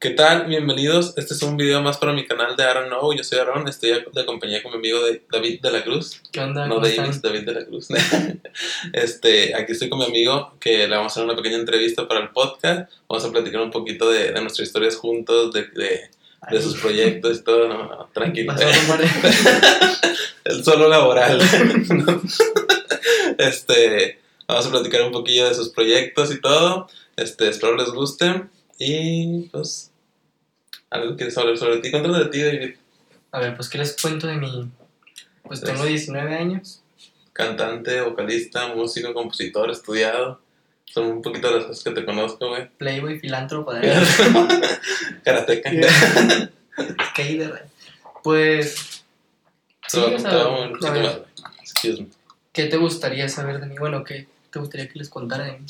¿Qué tal? Bienvenidos. Este es un video más para mi canal de Aaron Know. Yo soy Aaron, estoy de compañía con mi amigo David de la Cruz. ¿Qué onda? No David, David de la Cruz. este, aquí estoy con mi amigo que le vamos a hacer una pequeña entrevista para el podcast. Vamos a platicar un poquito de, de nuestras historias juntos, de, de, de sus proyectos y todo. No, no, tranquilo. el solo laboral. este, vamos a platicar un poquillo de sus proyectos y todo. Este, espero les guste. Y pues, algo que saber sobre ti. Cuéntame de ti, David. A ver, pues, ¿qué les cuento de mí? Pues tengo 19 años. Cantante, vocalista, músico, compositor, estudiado. Son un poquito de las cosas que te conozco, güey. Playboy, filántropo, de Karateca. Skater. Pues. Sí, o sea. ¿Qué te gustaría saber de mí? Bueno, ¿qué te gustaría que les contara de mí?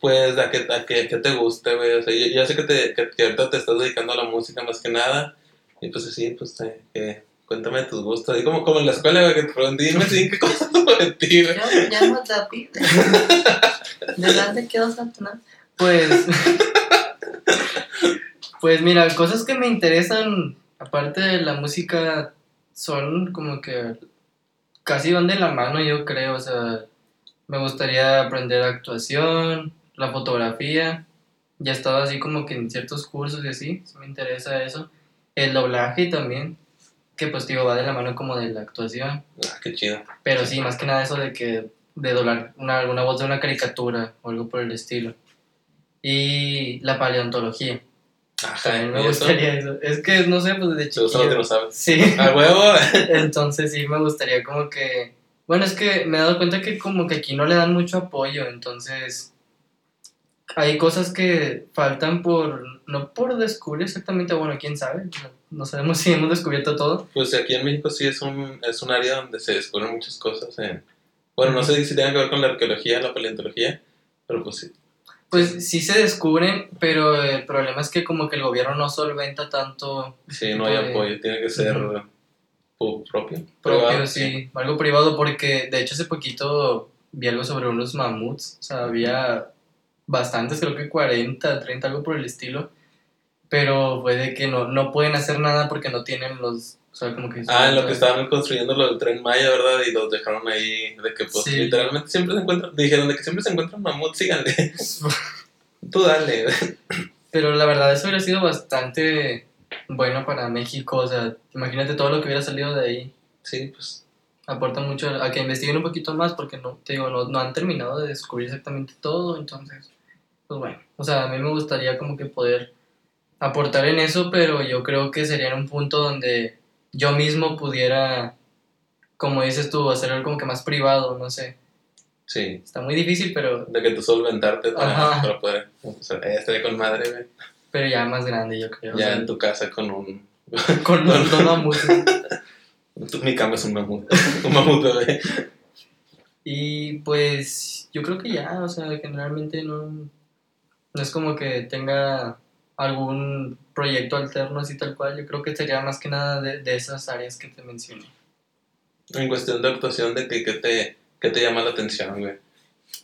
Pues a qué, a qué, te guste, güey. O sea, yo, yo sé que, te, que, ahorita te estás dedicando a la música más que nada. Y pues así, pues eh, cuéntame tus gustos. Y como, como en la escuela, güey, que te pregunté, dime qué cosas ti, güey. Yo me llamo David. ¿De dónde quedó Satanás? Pues. pues mira, cosas que me interesan, aparte de la música, son como que casi van de la mano, yo creo. O sea, me gustaría aprender actuación la fotografía, ya estaba así como que en ciertos cursos y así, me interesa eso. El doblaje también, que pues digo, va de la mano como de la actuación. Ah, qué chido. Pero sí, más que nada eso de que, de doblar una, alguna voz de una caricatura o algo por el estilo. Y la paleontología. Ajá, me gustaría eso? Es que, no sé, pues de chiquito. lo sabes. Sí. A huevo. Entonces sí, me gustaría como que... Bueno, es que me he dado cuenta que como que aquí no le dan mucho apoyo, entonces hay cosas que faltan por, no por descubrir exactamente, bueno, quién sabe, no sabemos si hemos descubierto todo. Pues aquí en México sí es un, es un área donde se descubren muchas cosas. bueno, no sé si tiene que ver con la arqueología, la paleontología, pero pues sí. Pues sí se descubren, pero el problema es que como que el gobierno no solventa tanto. Sí, no hay apoyo, tiene que ser propio. Propio, sí, algo privado, porque de hecho hace poquito vi algo sobre unos mamuts, o sea, había bastantes, creo que 40, 30, algo por el estilo. Pero fue de que no, no pueden hacer nada porque no tienen los. O sea, como que. Ah, en lo que estaban construyendo lo del tren Maya, ¿verdad? Y los dejaron ahí, de que pues literalmente siempre se encuentran. Dijeron de que siempre se encuentran mamuts, síganle. Tú dale. Pero la verdad, eso hubiera sido bastante bueno para México. O sea, imagínate todo lo que hubiera salido de ahí. Sí, pues aporta mucho a que investiguen un poquito más porque no, te digo, no, no, han terminado de descubrir exactamente todo, entonces pues bueno, o sea, a mí me gustaría como que poder aportar en eso, pero yo creo que sería en un punto donde yo mismo pudiera, como dices tú, hacer algo como que más privado, no sé. Sí. Está muy difícil, pero... De que tú solventarte para, para poder... O sea, estaría con madre, güey. Pero ya más grande, yo creo. Ya en tu casa con un... con un mamut. Mi cama es un mamut. un mamut bebé. Y pues yo creo que ya, o sea, generalmente no no es como que tenga algún proyecto alterno así tal cual. Yo creo que sería más que nada de, de esas áreas que te mencioné. En cuestión de actuación, ¿de qué, te, qué te llama la atención, güey?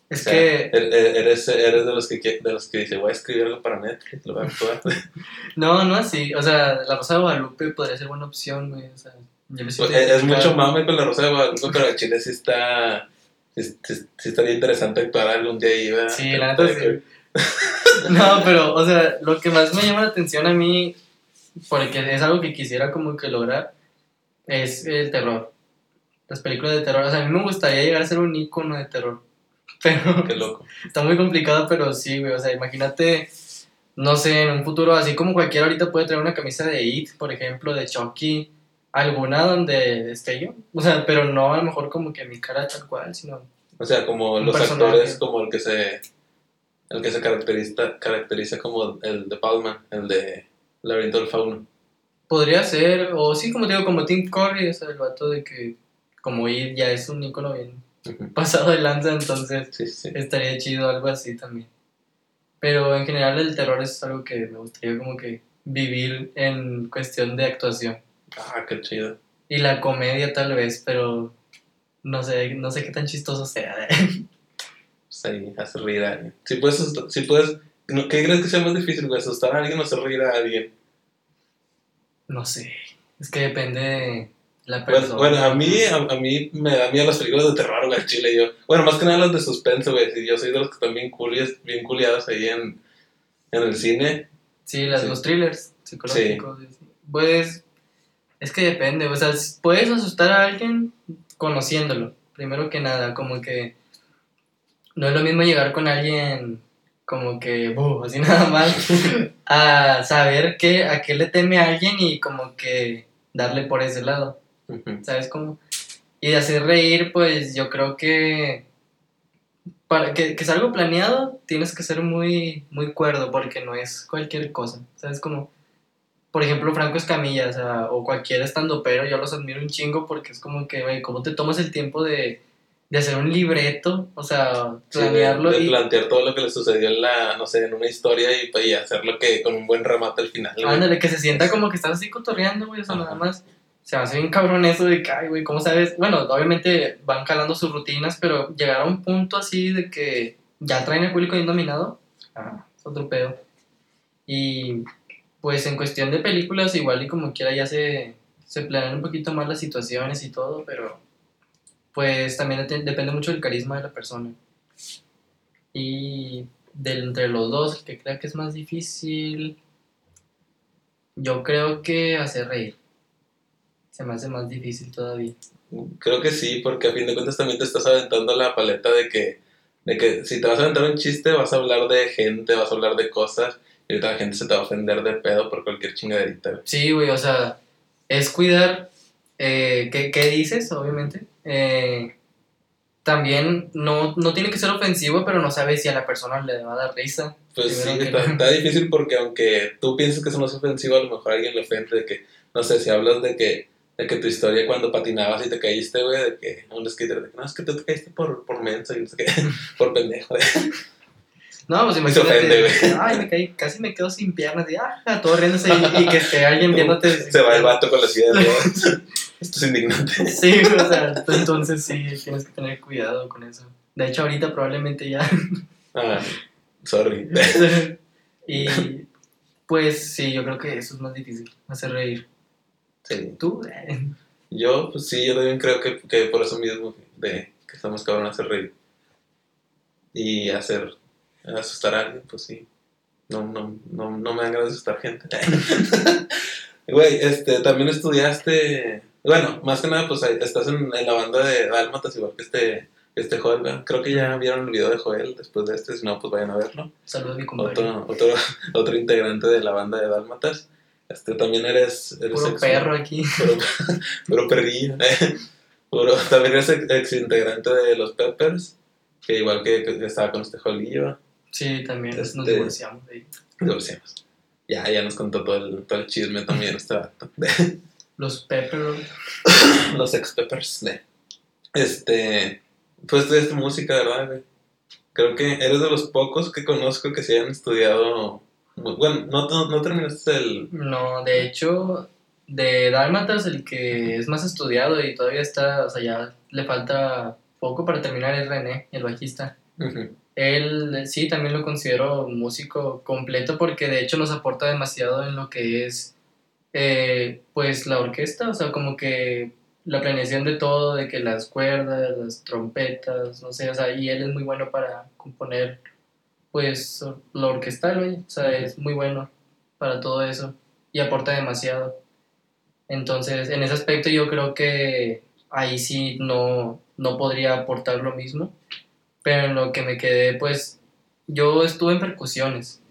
Es que... Er, er, eres, eres de los que, de los que dice, voy a escribir algo para Netflix, lo voy a actuar. no, no así. O sea, La Rosa de Guadalupe podría ser buena opción, güey. O sea, yo pues, es mucho mame con La Rosa de Guadalupe, pero en Chile sí está... Sí, sí, estaría interesante actuar algún día ahí, ¿verdad? Sí, la neta sí. no, pero, o sea, lo que más me llama la atención a mí, porque es algo que quisiera como que lograr, es el terror. Las películas de terror. O sea, a mí me gustaría llegar a ser un icono de terror. Pero. Qué loco. Está muy complicado, pero sí, güey. O sea, imagínate, no sé, en un futuro, así como cualquiera ahorita puede traer una camisa de It, por ejemplo, de Chucky, alguna donde esté yo. O sea, pero no a lo mejor como que mi cara tal cual, sino. O sea, como los actores, como el que se el que se caracteriza, caracteriza como el de Palma, el de Laberinto del Fauno. Podría ser, o sí, como digo, como Tim Curry, o sea, el vato de que como ir ya es un icono bien pasado de lanza, entonces estaría chido algo así también. Pero en general el terror es algo que me gustaría como que vivir en cuestión de actuación. Ah, qué chido. Y la comedia tal vez, pero no sé, no sé qué tan chistoso sea. sí, hace reír Si puedes, si puedes ¿Qué crees que sea más difícil, güey? ¿Asustar a alguien o hacer reír a alguien? No sé. Es que depende de la persona. bueno, a mí, a, a mí me da miedo las películas de terror, güey, chile, yo. Bueno, más que nada las de suspenso, güey. sí, Yo soy de los que están bien, culias- bien culiados ahí en, en el cine. Sí, las, Sí. los thrillers psicológicos. sí. Pues, es que depende. O sea, puedes asustar a alguien conociéndolo, primero que nada. Como que no es lo mismo llegar con alguien como que, así nada más, a saber que, a qué le teme a alguien y como que darle por ese lado. ¿sabes cómo? Y de hacer reír, pues yo creo que para que, que sea algo planeado, tienes que ser muy, muy cuerdo, porque no es cualquier cosa, ¿sabes cómo? Por ejemplo, Franco Escamilla, o, sea, o cualquier estando pero yo los admiro un chingo porque es como que, güey, ¿cómo te tomas el tiempo de, de hacer un libreto? O sea, Sí, de- planearlo de, y... plantear todo lo que le sucedió en la, no sé, en una historia y, y hacerlo que con un buen remate al final. Ándale, que se sienta como que estás así cotorreando, güey, o sea, Ajá. nada más. Se me hace bien cabrón eso de que, ay, güey, ¿cómo sabes? Bueno, obviamente van calando sus rutinas, pero llegar a un punto así de que ya traen el público bien dominado, ah, es otro pedo. Y pues en cuestión de películas, igual y como quiera ya se, se planean un poquito más las situaciones y todo, pero pues también depende mucho del carisma de la persona. Y del, entre los dos, el que crea que es más difícil, yo creo que hacer reír. Se me hace más difícil todavía. Creo que sí, porque a fin de cuentas también te estás aventando la paleta de que, de que si te vas a aventar un chiste, vas a hablar de gente, vas a hablar de cosas, y ahorita la gente se te va a ofender de pedo por cualquier chingaderita. güey. Sí, güey, o sea, es cuidar eh, qué, qué dices, obviamente. Eh, también no, no tiene que ser ofensivo, pero no sabes si a la persona le va a dar risa. Pues sí, está, difícil porque aunque tú pienses que eso no es ofensivo, a lo mejor a alguien le ofende de que, no sé, si hablas de que, de que tu historia cuando patinabas y te caíste, güey, de que un skater, de que no, es que tú te caíste por, por menso y no sé qué, por pendejo. No, pues imagínate. ofende, güey. Ay, me caí, casi me quedo sin piernas y ah, todo riéndose y, y que esté alguien viéndote. Se va el vato con la silla de ruedas. Esto es indignante. Sí, o sea, entonces sí, tienes que tener cuidado con eso. De hecho, ahorita probablemente ya. Ah, sorry. y pues sí, yo creo que eso es más difícil, hacer reír. Sí. ¿Tú? Yo, pues sí, yo también creo que, que por eso mismo, de que estamos cabrón hacer reír. Y hacer, asustar a alguien, pues sí. No, no, no, no me dan ganas de asustar gente. Güey, este, también estudiaste, bueno, más que nada, pues ahí estás en, en la banda de Dálmatas, igual que este, este Joel, ¿verdad? Creo que ya vieron el video de Joel después de este, si no, pues vayan a verlo. Saludos mi compadre. Otro, otro, otro integrante de la banda de Dálmatas. Este, también eres, eres Puro ex- perro aquí. Puro, puro perrillo. eh. Puro- también eres ex, ex integrante de los Peppers, que igual que, que estaba con este Jolillo. Sí, también nos Este- divorciamos de ahí. Divorciamos. Ya, ya nos contó todo el, todo el chisme también este vato. Los Pepper. los ex Peppers. de- Este, pues estudiaste música, ¿verdad? güey? Creo que eres de los pocos que conozco que se hayan estudiado. Bueno, no, no, no terminaste el. No, de hecho, de Dálmatas, el que es más estudiado y todavía está, o sea, ya le falta poco para terminar es René, el bajista. Él sí, también lo considero músico completo porque de hecho nos aporta demasiado en lo que es eh, pues la orquesta, o sea, como que la planeación de todo, de que las cuerdas, las trompetas, no sé, o sea, y él es muy bueno para componer pues lo orquestal, o sea, es muy bueno para todo eso y aporta demasiado. Entonces, en ese aspecto yo creo que ahí sí no, no podría aportar lo mismo, pero en lo que me quedé, pues yo estuve en percusiones.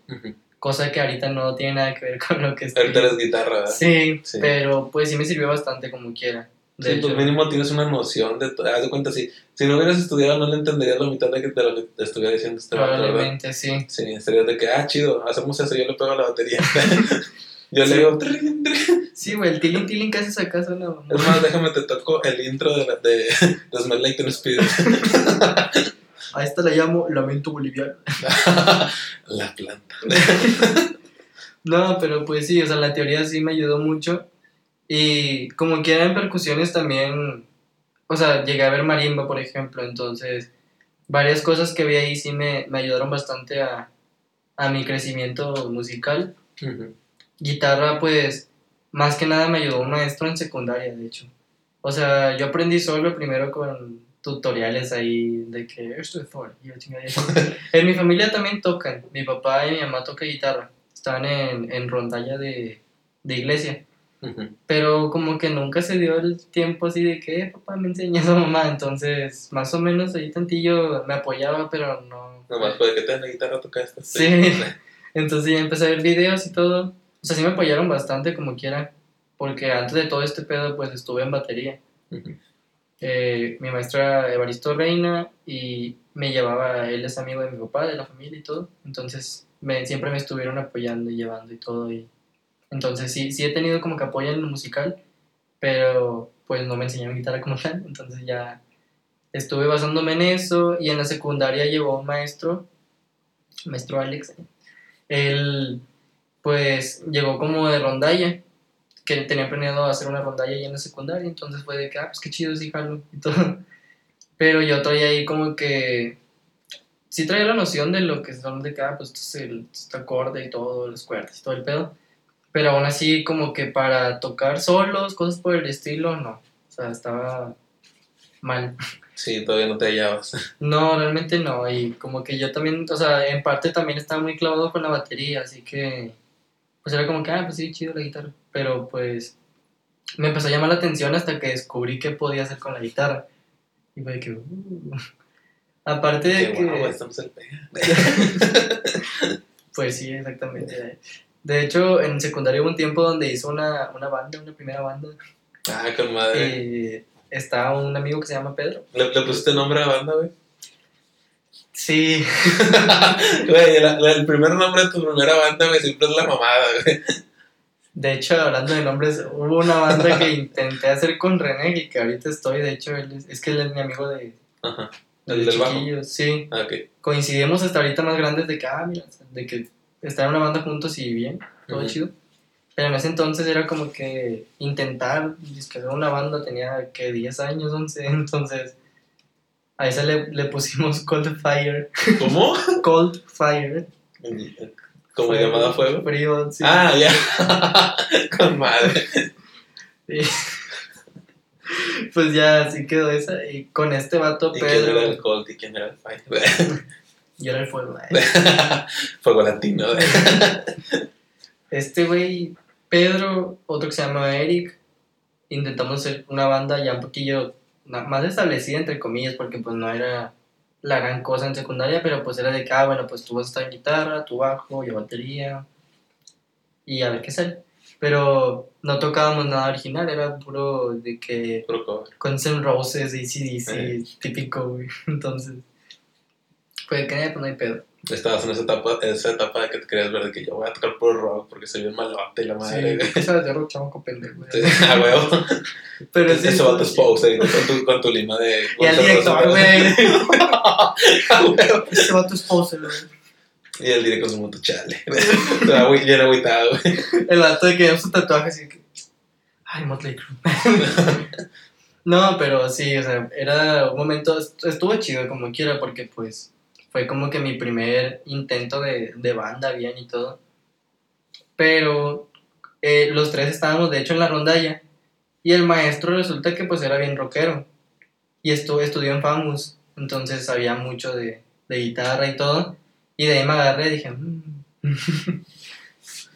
Cosa que ahorita no tiene nada que ver con lo que estoy. Ahorita eres guitarra, ¿verdad? Sí, Sí. pero pues sí me sirvió bastante como quiera. De Sí, hecho, pues mínimo tienes una noción de... Haz de cuenta, si, si no hubieras estudiado no le entenderías la mitad de, que- de lo que te estuviera diciendo este probablemente sí. Sí, estarías de que, ah, chido, hacemos eso, yo le pego a la batería. yo Sí. le digo, "Trin, trin". Sí, güey, el tiling tiling que haces acá suena es más, déjame te toco el intro de, la- de, de Smell Like Teen Spirit. A esta la llamo lamento boliviano. la planta. No, pero pues sí, o sea, la teoría sí me ayudó mucho. Y como quiera en percusiones también, o sea, llegué a ver marimba, por ejemplo, entonces varias cosas que vi ahí sí me, me ayudaron bastante a, a mi crecimiento musical. Guitarra, pues, más que nada me ayudó un maestro en secundaria, de hecho. O sea, yo aprendí solo primero con tutoriales ahí de que esto es for. En mi familia también tocan. Mi papá y mi mamá tocan guitarra. Están en, en rondalla de, de iglesia. Pero como que nunca se dio el tiempo así de que, "Eh, papá, me enseñas a mamá. Entonces, más o menos ahí tantillo me apoyaba, pero no. Nomás puede que te den la guitarra tocaste. Sí. Entonces ya empecé a ver videos y todo. O sea, sí me apoyaron bastante como quiera. Porque antes de todo este pedo, pues estuve en batería. Ujú. Eh, mi maestro era Evaristo Reina y me llevaba, él es amigo de mi papá, de la familia y todo. Entonces siempre me estuvieron apoyando y llevando y todo. Y, entonces sí, sí he tenido como que apoyo en lo musical, pero pues no me enseñaron guitarra como tal. Entonces ya estuve basándome en eso y en la secundaria llegó un maestro, maestro Alex. Él pues llegó como de rondalla que tenía planeado hacer una rondalla ahí en la secundaria, entonces fue de que, ah, pues qué chido, sí, jalo, y todo. Pero yo traía ahí como que, sí traía la noción de lo que son de que, ah, pues esto es el este acorde y todo, las cuerdas y todo el pedo. Pero aún así como que para tocar solos, cosas por el estilo, no. O sea, estaba mal. Sí, todavía no te hallabas. No, realmente no. Y como que yo también, o sea, en parte también estaba muy clavado con la batería, así que, pues era como que, ah, pues sí, chido la guitarra. Pero pues me empezó a llamar la atención hasta que descubrí qué podía hacer con la guitarra. Y fue de que, uh. Aparte de Qué que. estamos. Pues sí, exactamente. De hecho, en secundaria hubo un tiempo donde hizo una, una banda, una primera banda. Ah, con madre. Y está un amigo que se llama Pedro. ¿Le, le pusiste nombre a la banda, güey? Sí, Güey, la- la- el primer nombre de tu primera banda, güey, siempre es la mamada, güey. De hecho, hablando de nombres, hubo una banda que intenté hacer con René y que ahorita estoy, de hecho, él es, es que él es mi amigo de, Ajá. de El del bajo. sí. Ah, ok. Coincidimos hasta ahorita más grandes de que, ah, mira, de que estar en una banda juntos y bien, todo Ujú. chido. Pero en ese entonces era como que intentar, que hacer una banda tenía que 10 años, 11, entonces a esa le, le pusimos Cold Fire, ¿Cómo? Cold Fire. ¿Como Fuego, llamada fuego? Frío, sí. Ah, ya. con madre. Pues ya, así quedó esa. Y con este vato, ¿Y quién era el Pedro. Colt y quién era el Fire? Yo era el fuego. eh. Fuego latino, güey. Este güey, Pedro, otro que se llama Eric, intentamos hacer una banda ya un poquillo más establecida, entre comillas, porque pues no era la gran cosa en secundaria, pero pues era de que, ah, bueno, pues tú vas a estar en guitarra, tu bajo, yo batería, y a ver qué sale. Pero no tocábamos nada original, era puro de que Puro cover. Guns N' Roses, ACDC, Eh. típico, güey. Entonces, pues que pues no hay pedo. Estabas en esa etapa, esa etapa de que te querías ver de que yo voy a tocar puro rock porque soy bien malote y la madre. Sí, sabes de rock chamaco pendejo. güey. Sí, a huevo. Pero sí, Ese vato es sí. poser con tu, con tu lima de. Y al director, güey. A huevo. Ese vato es poser, güey. Y el director con su moto chale. Bien agüitado, güey. El vato de que lleva su tatuaje así que. Ay, Motley Crue. no, pero sí, o sea, era un momento. Estuvo chido como quiera porque, pues. Fue como que mi primer intento de, de banda bien y todo. Pero eh, los tres estábamos de hecho en la rondalla. Y el maestro resulta que pues era bien rockero. Y estu estudió en FAMUS. Entonces sabía mucho de, de guitarra y todo. Y de ahí me agarré y dije... "Mm".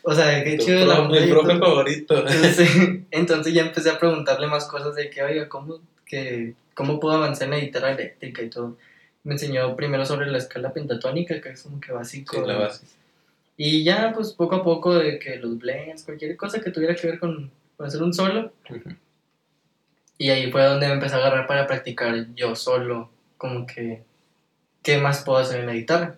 o sea, qué chido la Mi profe favorito. Entonces, entonces ya empecé a preguntarle más cosas de que, oiga, ¿cómo, que, ¿cómo puedo avanzar en la guitarra eléctrica y todo? Me enseñó primero sobre la escala pentatónica, que es como que básico. Sí, la base. Y ya, pues poco a poco, de que los blends, cualquier cosa que tuviera que ver con, con hacer un solo. Ujú. Y ahí fue donde me empecé a agarrar para practicar yo solo, como que, ¿qué más puedo hacer en la guitarra?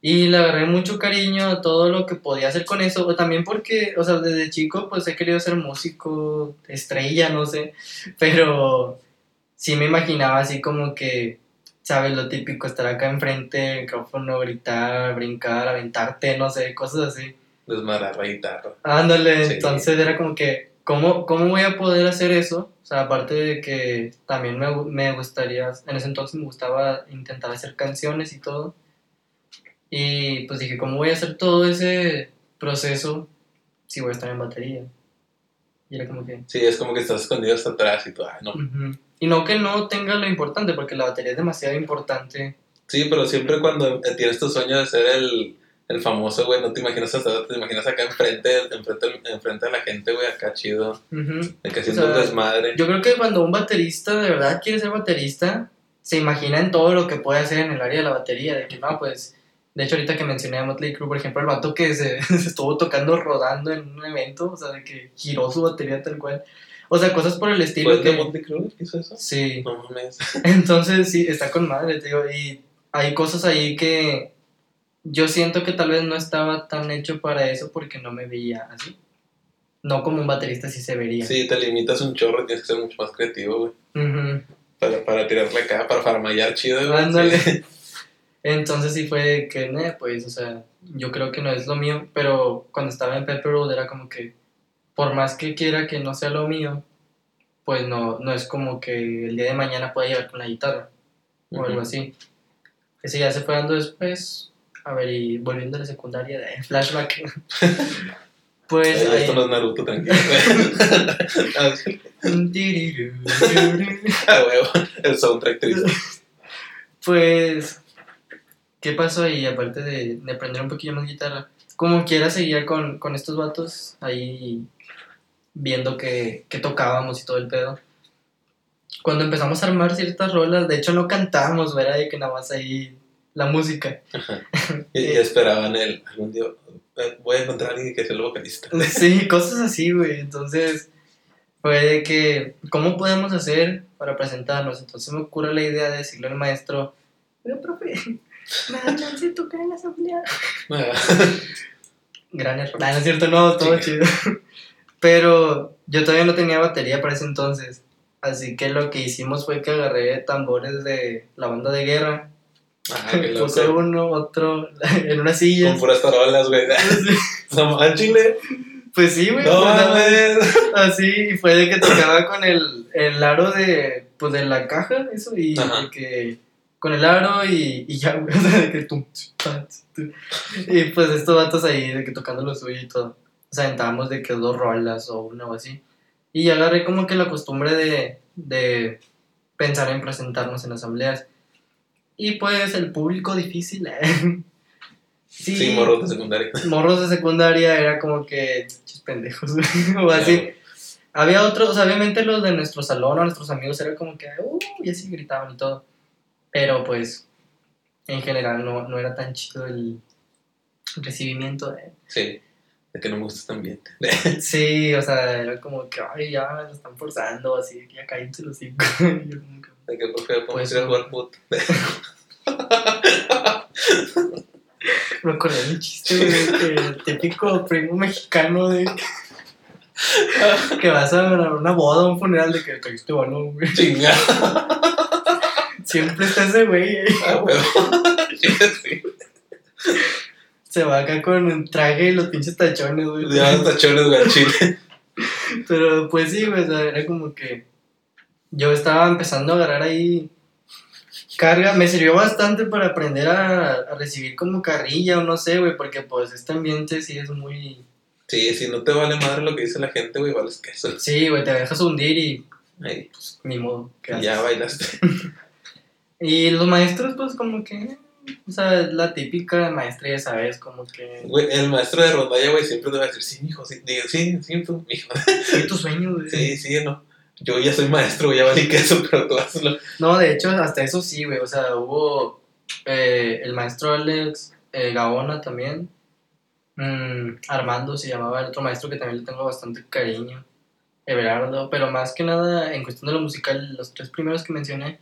Y le agarré mucho cariño a todo lo que podía hacer con eso, o también porque, o sea, desde chico pues he querido ser músico, estrella, no sé, pero sí me imaginaba así como que, ¿sabes? Lo típico, estar acá enfrente del micrófono, gritar, brincar, aventarte, no sé, cosas así. Desmadrar la guitarra. Ándale, Sí. entonces era como que, ¿cómo, ¿cómo voy a poder hacer eso? O sea, aparte de que también me, me gustaría, en ese entonces me gustaba intentar hacer canciones y todo. Y pues dije, ¿cómo voy a hacer todo ese proceso si voy a estar en batería? Y era como que... Sí, es como que estás escondido hasta atrás y tú, ay, no. ujú. Y no que no tenga lo importante, porque la batería es demasiado importante. Sí, pero siempre cuando tienes tu sueño de ser el, el famoso, güey, no te imaginas hasta, te imaginas acá enfrente, enfrente, enfrente de la gente, güey, acá chido, Ujú. de que haciendo O sea, un desmadre. Yo creo que cuando un baterista de verdad quiere ser baterista, se imagina en todo lo que puede hacer en el área de la batería, de que no, pues, de hecho ahorita que mencioné a Motley Crue, por ejemplo, el vato que se, se estuvo tocando rodando en un evento, o sea, de que giró su batería tal cual. O sea, cosas por el estilo ¿Fue de que... Que hizo eso? Sí, No mames. entonces sí, está con madre, digo, y hay cosas ahí que yo siento que tal vez no estaba tan hecho para eso porque no me veía así. No como un baterista sí se vería. Sí, te limitas un chorro, tienes que ser mucho más creativo, güey. Ujú. Para, para tirarle acá, para farmallar chido, güey. Ándale. Sí. Entonces sí fue que, "Nah, pues, o sea, yo creo que no es lo mío, pero cuando estaba en Pepper Road era como que, por más que quiera que no sea lo mío, pues no, no es como que el día de mañana pueda llegar con la guitarra o algo así. Ese ya se fue dando después, a ver, y volviendo a la secundaria de flashback, pues... Esto no es Naruto, tranquilo. Ah. Ah, huevo, el soundtrack triste. Pues, ¿qué pasó ahí? Aparte de, de aprender un poquillo más guitarra, como quiera seguía con, con estos vatos ahí viendo que, que tocábamos y todo el pedo. Cuando empezamos a armar ciertas rolas, de hecho no cantábamos, ¿verdad? De que nada más ahí la música. Y, y esperaban el, algún día, eh, voy a encontrar a alguien que sea el vocalista. Sí, cosas así, güey. Entonces, fue de que, ¿cómo podemos hacer para presentarnos? Entonces me ocurre la idea de decirle al maestro, oiga, profe, me dan chance de tocar en la asamblea. Ah, Gran error. Ah, no es cierto, no, todo Sí. chido. Pero yo todavía no tenía batería para ese entonces. Así que lo que hicimos fue que agarré tambores de la banda de guerra. ah, qué Puse uno, otro, en una silla. Con puras tarolas, güey. No manches, Pues sí, güey. No mames. así, y fue de que tocaba con el, el aro de, pues, de la caja, eso, y Ajá. de que con el aro y, y ya, güey, o sea, de que tum, tum, tum. Y pues estos vatos ahí, de que tocando lo suyo y todo. Sea, aventábamos de que dos rolas o una o así. Y ya agarré como que la costumbre de, de pensar en presentarnos en asambleas. Y pues el público difícil. ¿eh? Sí, Sí, morros de secundaria. morros de secundaria era como que pendejos o así. Había otros, obviamente los de nuestro salón o nuestros amigos era como que, uh, y así gritaban y todo. Pero pues, en general no, no era tan chido el recibimiento de... Sí, de que no me gusta este ambiente. Sí, o sea, era como que, ay, ya me lo están forzando, así, ya cállense los cinco. Y yo como que, De que por favor podemos Pues ir a jugar put. Me acordé de un chiste, güey, que el típico primo mexicano de... que vas a una boda, un funeral de que trajiste balón, güey. Chinga. Siempre está ese güey, eh. Ah, huevo. Sí, Se va acá con un traje y los pinches tachones, güey. Ya los tachones, güey, chile. Pero pues sí, güey, o sea, era como que yo estaba empezando a agarrar ahí carga. Me sirvió bastante para aprender a, a recibir como carrilla o no sé, güey, porque pues este ambiente sí es muy... Sí, si no te vale madre lo que dice la gente, güey, vales queso. Sí, güey, te dejas hundir y Ahí, pues ni modo. ¿qué ya bailaste. Y los maestros pues como que... O sea, la típica maestra, ya sabes, como que... Güey, el maestro de rondalla, güey, siempre te va a decir, sí, mijo, sí, digo, sí, sí, tú, mijo. Sí, tu sueño, güey. Sí, sí, no. Yo ya soy maestro, güey, ya valí queso, pero tú hazlo. No, de hecho, hasta eso sí, güey. O sea, hubo eh, el maestro Alex eh, Gaona también. Mm, Armando se llamaba el otro maestro que también le tengo bastante cariño. Everardo. Pero más que nada, en cuestión de lo musical, los tres primeros que mencioné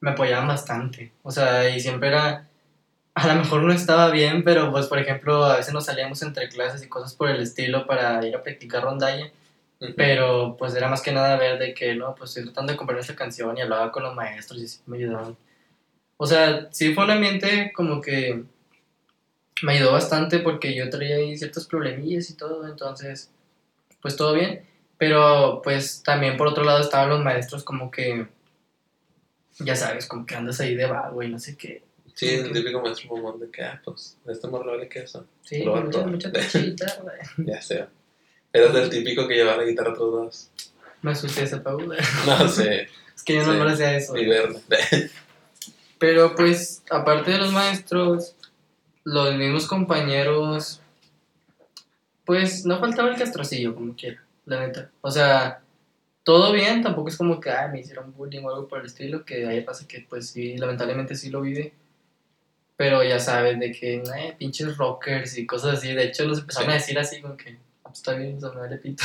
me apoyaban bastante. O sea, y siempre era. A lo mejor no estaba bien, pero pues, por ejemplo, a veces nos salíamos entre clases y cosas por el estilo para ir a practicar rondalla. Ujú. Pero pues era más que nada ver de que, no, pues estoy tratando de componer esta canción y hablaba con los maestros y así me ayudaban. O sea, sí fue un ambiente como que me ayudó bastante porque yo traía ahí ciertos problemillas y todo, entonces, pues todo bien. Pero pues también por otro lado estaban los maestros como que, ya sabes, como que andas ahí de vago y no sé qué. Sí, el típico maestro mamón de que, ah, pues, este morro vale queso. Sí, Lo mucha, mucha güey. Ya sé. Eras del típico que llevaba la guitarra a todos lados. Me asusté pago, güey. No sé, Es que yo no me hacía eso. mi verde. Pero pues, aparte de los maestros, los mismos compañeros, pues no faltaba el castrocillo, como quiera, la neta. O sea, todo bien, tampoco es como que, ay, me hicieron bullying o algo por el estilo, que ahí pasa que, pues sí, lamentablemente sí lo vive. Pero ya sabes, de que, eh, pinches rockers y cosas así. De hecho, los empezaron Sí. a decir así, como que, "Ah, pues, está bien, o sea, me vale pito.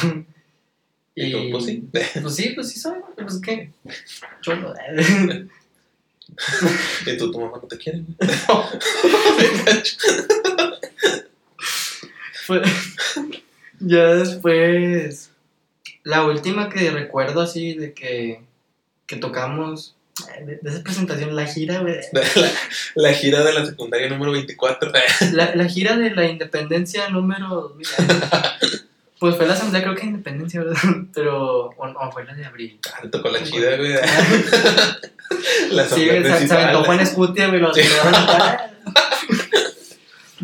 Y tú, pues sí. Pues sí, pues sí soy, pues qué. Cholo. Y tú, tu mamá no te quiere. Fue- ya después, la última que recuerdo así de que, que tocamos, de, de esa presentación, la gira, güey. La, la gira de la secundaria número 24. La, la gira de la independencia número 2000. Pues fue la asamblea, creo que de independencia, ¿verdad? Pero, o no, fue la de abril. Ah, te tocó la chida, güey. La Sí, asamblea güey, se, se aventó Juan Escutia, güey, lo Sí.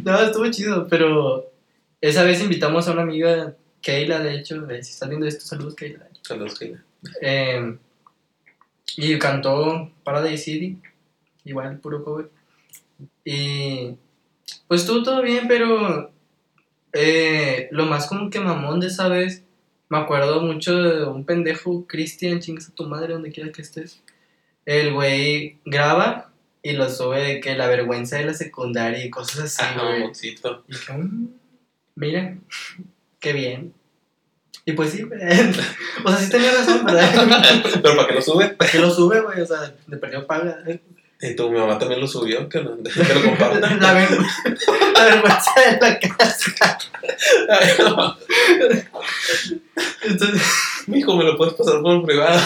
No, estuvo chido, pero esa vez invitamos a una amiga, Keila, de hecho, si estás viendo esto, saludos, Keila. Saludos, Keila. Eh, y cantó Paradise City, igual, puro cover. Y pues estuvo todo bien, pero eh, lo más como que mamón de esa vez, me acuerdo mucho de un pendejo, Cristian, chingas a tu madre, donde quiera que estés. El güey graba y lo sube de que la vergüenza de la secundaria y cosas así, Ah, mamoncito. Y que, "Mm, mira, qué bien. Y pues sí. O sea, sí tenía razón, ¿verdad? Pero ¿para qué lo sube? ¿Para qué lo sube, güey? O sea, de perdió paga. Y tu mamá también lo subió, que, no, que lo comparta. La, la vergüenza de la casa. Ay, no. Entonces, Mijo, me lo puedes pasar por privado.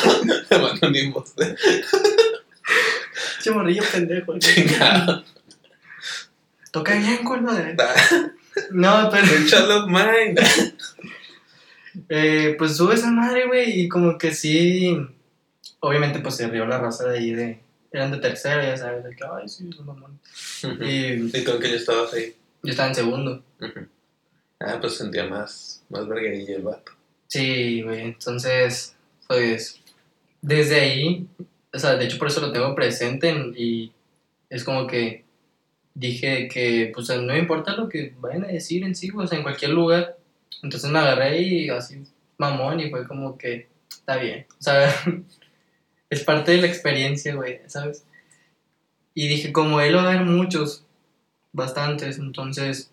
Te mando un inbox. che morrillo pendejo. Chingado. Toca bien, cuerno de. No, pero. Child of mine. Eh, pues sube esa madre, güey, y como que sí. Obviamente, pues se rió la raza de ahí de. Eran de tercera, ya sabes, de que, ay, sí, los mamones. Y Y tú en que yo estabas ahí. yo estaba en segundo. Ah, pues sentía más, más verguerilla el vato. Sí, güey, entonces, pues, desde ahí, o sea, de hecho por eso lo tengo presente en- y es como que dije que, pues, no me importa lo que vayan a decir en sí, o sea, en cualquier lugar. Entonces me agarré y así, mamón, y fue como que, está bien, o sea, es parte de la experiencia, güey, ¿sabes? Y dije, como él va a haber muchos, bastantes, entonces,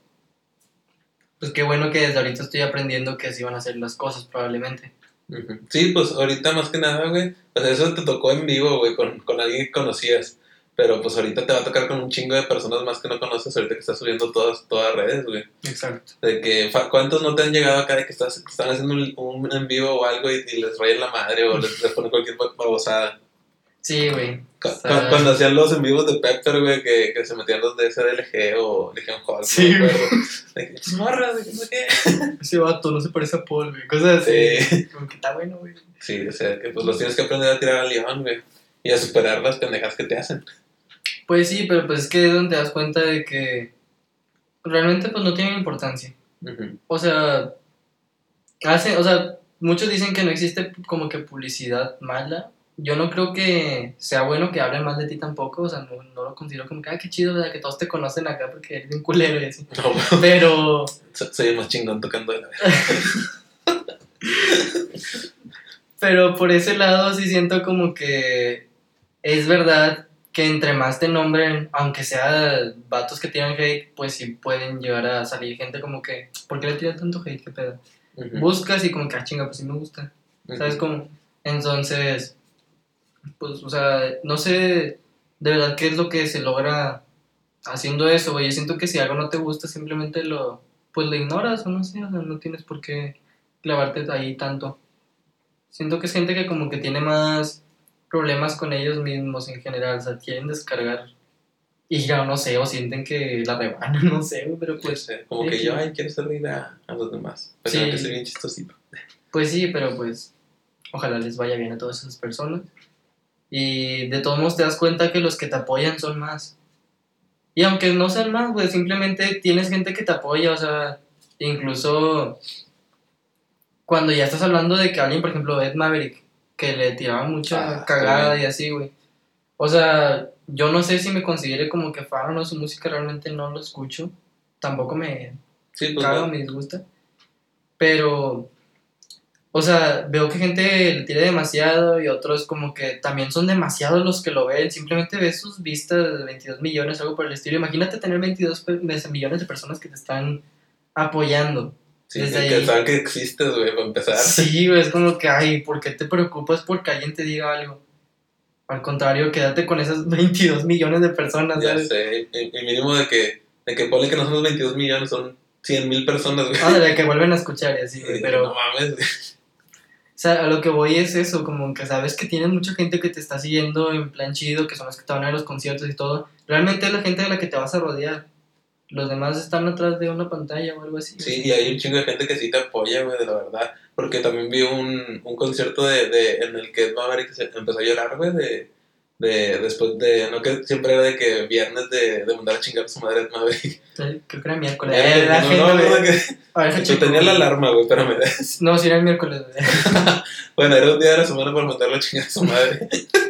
pues qué bueno que desde ahorita estoy aprendiendo que así van a ser las cosas, probablemente. Sí, pues ahorita más que nada, güey. Pues eso te tocó en vivo, güey, con, con alguien que conocías. Pero pues ahorita te va a tocar con un chingo de personas más que no conoces ahorita que estás subiendo todas, todas redes, güey. Exacto. De que, ¿cuántos no te han llegado acá de que estás, están haciendo un, un en vivo o algo y, y les rayan la madre o les, les ponen cualquier ba- babosada? Sí, güey. Cu- O sea- Cuando, hacían los en vivos de Pepper, güey, que, que se metían los de SDLG o Legion Hall. Sí, acuerdo. De que, "Pues, morras, de que no qué. Ese vato no se parece a Paul, güey. Cosas así. Sí. Como que está bueno, güey. Sí, o sea, que pues los tienes que aprender a tirar al león, güey. Y a superar las pendejas que te hacen. Pues sí, pero pues es que es donde te das cuenta de que realmente pues no tienen importancia. O sea, hace, o sea, muchos dicen que no existe como que publicidad mala. Yo no creo que sea bueno que hablen mal de ti tampoco, o sea, no, no lo considero como que, ah, qué chido, ¿verdad? Que todos te conocen acá porque eres un culero y así. No, Pero, so- soy el más chingón tocando la pero por ese lado sí siento como que es verdad que entre más te nombren, aunque sea vatos que tiran hate, pues sí pueden llegar a salir gente como que, ¿por qué le tiran tanto hate? ¿Qué pedo? Ujú. Buscas y como que, ah, chinga, pues sí me gusta. ¿Sabes Ujú. cómo? Entonces, pues, o sea, no sé de verdad qué es lo que se logra haciendo eso, güey. Yo siento que si algo no te gusta, simplemente lo, pues lo ignoras o no sé, o sea, no tienes por qué clavarte ahí tanto. Siento que es gente que como que tiene más problemas con ellos mismos en general, o sea, quieren descargar y ya no sé, o sienten que la rebanan, no sé, pero Pues, pues, eh, como que yo, ay, quiero reír a, a los demás. Pero Sí. que ser bien chistosito. Pues sí, pero pues ojalá les vaya bien a todas esas personas. Y de todos modos te das cuenta que los que te apoyan son más. Y aunque no sean más, pues simplemente tienes gente que te apoya, o sea, incluso cuando ya estás hablando de que alguien, por ejemplo, Ed Maverick, que le tiraba mucha Ah, cagada sí. y así, güey. O sea, yo no sé si me considere como que fan o no, su música realmente no lo escucho. Tampoco me Sí, pues caga o no. me disgusta. Pero, o sea, veo que gente le tira demasiado y otros como que también son demasiados los que lo ven. Simplemente ves sus vistas de 22 millones, algo por el estilo. Imagínate tener 22 pe- millones de personas que te están apoyando. Sí, desde que ahí. saben que existes, güey, para empezar. Sí, güey, es como que, ay, ¿por qué te preocupas porque alguien te diga algo? Al contrario, quédate con esas 22 millones de personas, Ya ¿sabes? sé, y mínimo de que, de que ponle que no son los 22 millones, son 100 mil personas, güey. Ah, de que vuelven a escuchar y así, güey, pero... No mames, güey. O sea, a lo que voy es eso, como que sabes que tienes mucha gente que te está siguiendo en plan chido, que son los que te van a ver los conciertos y todo. Realmente es la gente de la que te vas a rodear. Los demás están atrás de una pantalla o algo así. Sí, y hay un chingo de gente que sí te apoya, güey, de la verdad. Porque también vi un, un concierto de, de, en el que Ed Maverick se empezó a llorar, güey, de, de, después de, no que siempre era de que viernes de, de mandar a chingar a su madre Ed Maverick. Creo que era miércoles. Era- no, no, no, que, A ver, yo tenía la alarma, güey, espérame. No, sí era el miércoles. Bueno, era un día de la semana para mandarlo a chingar a su madre.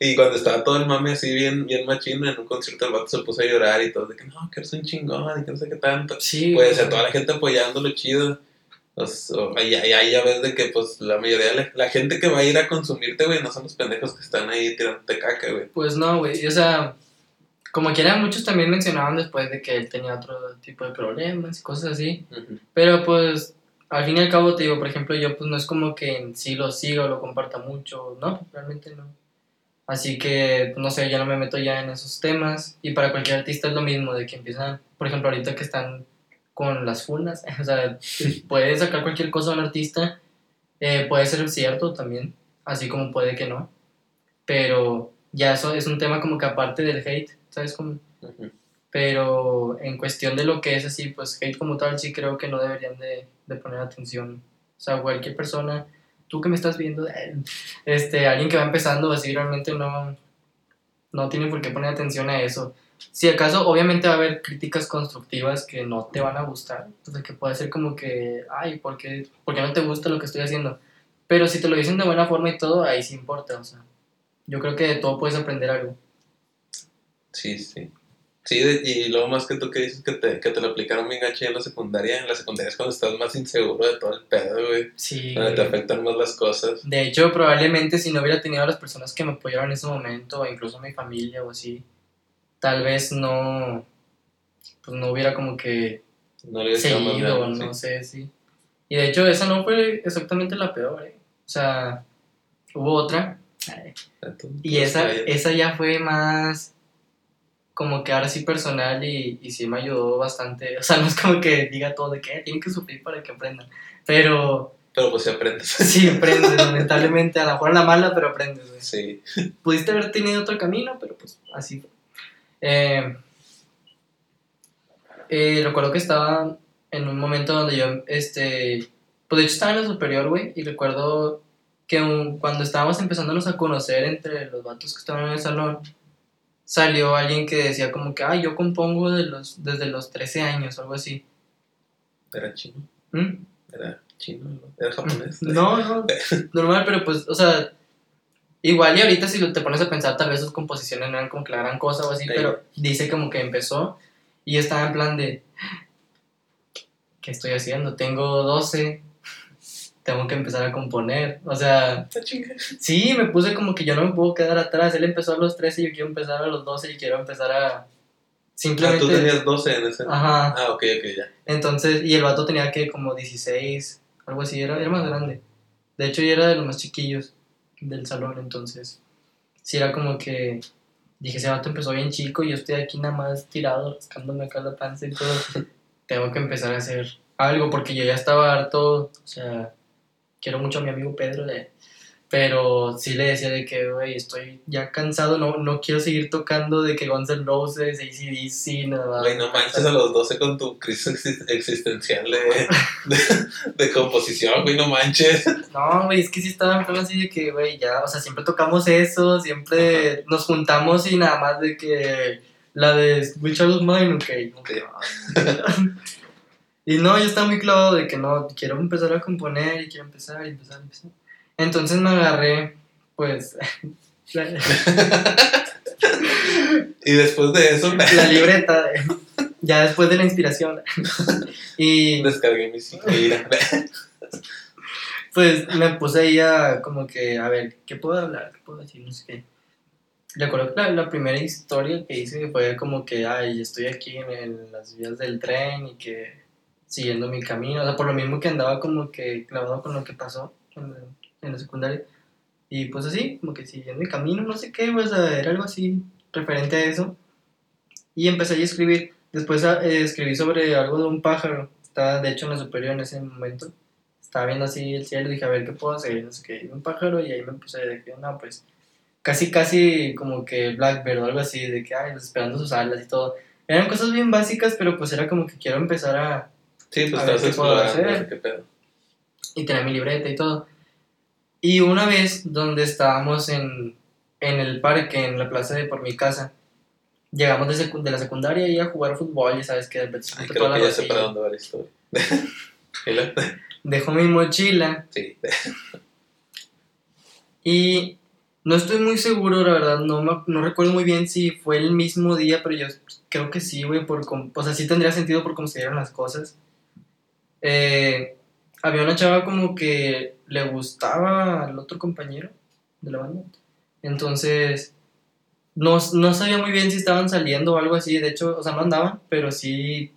y cuando estaba todo el mame así bien, bien machino en un concierto, el vato se puso a llorar y todo, de que no, que eres un chingón y que no sé qué tanto. Sí. Pues güey. a toda la gente apoyándolo chido. Pues, o- ahí, ya ves de que pues la mayoría de la, la gente que va a ir a consumirte, güey, no son los pendejos que están ahí tirándote caca, güey. Pues no, güey. O sea, como quiera, muchos también mencionaban después de que él tenía otro tipo de problemas y cosas así. Ujú. Pero pues, al fin y al cabo, te digo, por ejemplo, yo pues no es como que en sí lo siga o lo comparta mucho, no, realmente no. Así que, no sé, ya no me meto ya en esos temas. Y para cualquier artista es lo mismo, de que empiezan, por ejemplo, ahorita que están con las funas, o sea, puede sacar cualquier cosa a un artista, eh, puede ser cierto también, así como puede que no. Pero ya eso es un tema como que aparte del hate, ¿sabes cómo? Ujú. Pero en cuestión de lo que es así, pues hate como tal, sí creo que no deberían de, de poner atención. O sea, cualquier persona, tú que me estás viendo, este, alguien que va empezando así, realmente no, no tiene por qué poner atención a eso. Si acaso, obviamente va a haber críticas constructivas que no te van a gustar. Entonces, que puede ser como que, ay, ¿por qué, por qué no te gusta lo que estoy haciendo? Pero si te lo dicen de buena forma y todo, ahí sí importa. O sea, yo creo que de todo puedes aprender algo. Sí, sí. Sí, de- y luego más que tú que dices que te, que te lo aplicaron bien gacho en la secundaria. En la secundaria es cuando estás más inseguro de todo el pedo, güey. Sí. Donde te afectan más las cosas. De hecho, probablemente si no hubiera tenido a las personas que me apoyaron en ese momento, o incluso mi familia o así, tal vez no, pues no hubiera como que No le seguido, ganas, no sí. sé, sí. Y de hecho, esa no fue exactamente la peor, ¿eh? O sea, hubo otra, Tú- y tú esa, esa ya fue más como que ahora sí personal y, y sí me ayudó bastante. O sea, no es como que diga todo de que tienen que sufrir para que aprendan, pero Pero pues si aprendes. sí aprendes, lamentablemente, a lo mejor a la mala, pero aprendes, güey. sí. pudiste haber tenido otro camino, pero pues así fue. Eh, eh, recuerdo que estaba en un momento donde yo, este, pues de hecho estaba en la superior, güey, y recuerdo que un- cuando estábamos empezándonos a conocer entre los vatos que estaban en el salón, salió alguien que decía como que, ah, yo compongo de los, desde los 13 años, o algo así. Era chino. ¿Mm? Era chino, ¿no? Era japonés. No, no, normal, pero pues, o sea, igual y ahorita si te pones a pensar, tal vez sus composiciones no eran como que la gran cosa o así, Sí. pero dice como que empezó y estaba en plan de, ¿qué estoy haciendo? Tengo 12, tengo que empezar a componer, o sea, sí, me puse como que yo no me puedo quedar atrás, él empezó a los 13 y yo quiero empezar a los 12 y quiero empezar a Ah, simplemente... tú tenías 12 en ese. Ajá. Ah, ok, ok, ya. Entonces, y el vato tenía que como 16, algo así, era, era más grande. De hecho, yo era de los más chiquillos del salón, entonces, sí era como que dije, ese vato empezó bien chico y yo estoy aquí nada más tirado, rascándome acá la panza y todo. Tengo que empezar a hacer algo porque yo ya estaba harto, o sea, quiero mucho a mi amigo Pedro, de, pero sí le decía de que, güey, estoy ya cansado, no, no quiero seguir tocando de que Guns N' Roses, ACDC, nada. Güey, no manches a los 12 con tu crisis exis- existencial de, de, de composición, güey, no manches. No, güey, es que sí estaba en así de que, güey, ya, o sea, siempre tocamos eso, siempre nos juntamos y nada más de que La de Will Charles Mine, ok. Sí. Y no, yo estaba muy clavado de que no, quiero empezar a componer y quiero empezar y empezar y empezar. Entonces me agarré, pues, Y después de eso, la libreta, ya después de la inspiración. y descargué mi pues me puse ahí a como que, a ver, ¿qué puedo hablar? ¿Qué puedo decir? No sé qué. Recuerdo que la, la primera historia que hice fue como que, ay, estoy aquí en, en las vías del tren y que siguiendo mi camino. O sea, por lo mismo que andaba como que clavado con lo que pasó en, la- en la secundaria. Y pues así, como que siguiendo mi camino, no sé qué, sea, era algo así referente a eso. Y empecé a escribir. Después ah, eh, escribí sobre algo de un pájaro. Estaba, de hecho, en la superior en ese momento. Estaba viendo así el cielo y dije, a ver qué puedo hacer. No sé qué, un pájaro y ahí me puse de que, no, pues, casi, casi como que Blackbird o algo así, de que, ay, esperando sus alas y todo. Eran cosas bien básicas, pero pues era como que quiero empezar a, Sí, pues estás ¿qué puedo explorando, hacer? qué pedo. y tenía mi libreta y todo. Y una vez donde estábamos en, en el parque, en la plaza de por mi casa, llegamos de, secu- de la secundaria y a jugar fútbol, y sabes que de repente se Ay, junta creo toda que la ya sé para dónde va la historia. ¿Y la- Dejó mi mochila Sí, y no estoy muy seguro, la verdad, no, me- no recuerdo muy bien si fue el mismo día, pero yo creo que sí, güey, por o sea, sí tendría sentido por cómo se dieron las cosas. Eh, había una chava como que le gustaba al otro compañero de la banda. Entonces, no, no sabía muy bien si estaban saliendo o algo así. De hecho, o sea, no andaban, pero sí,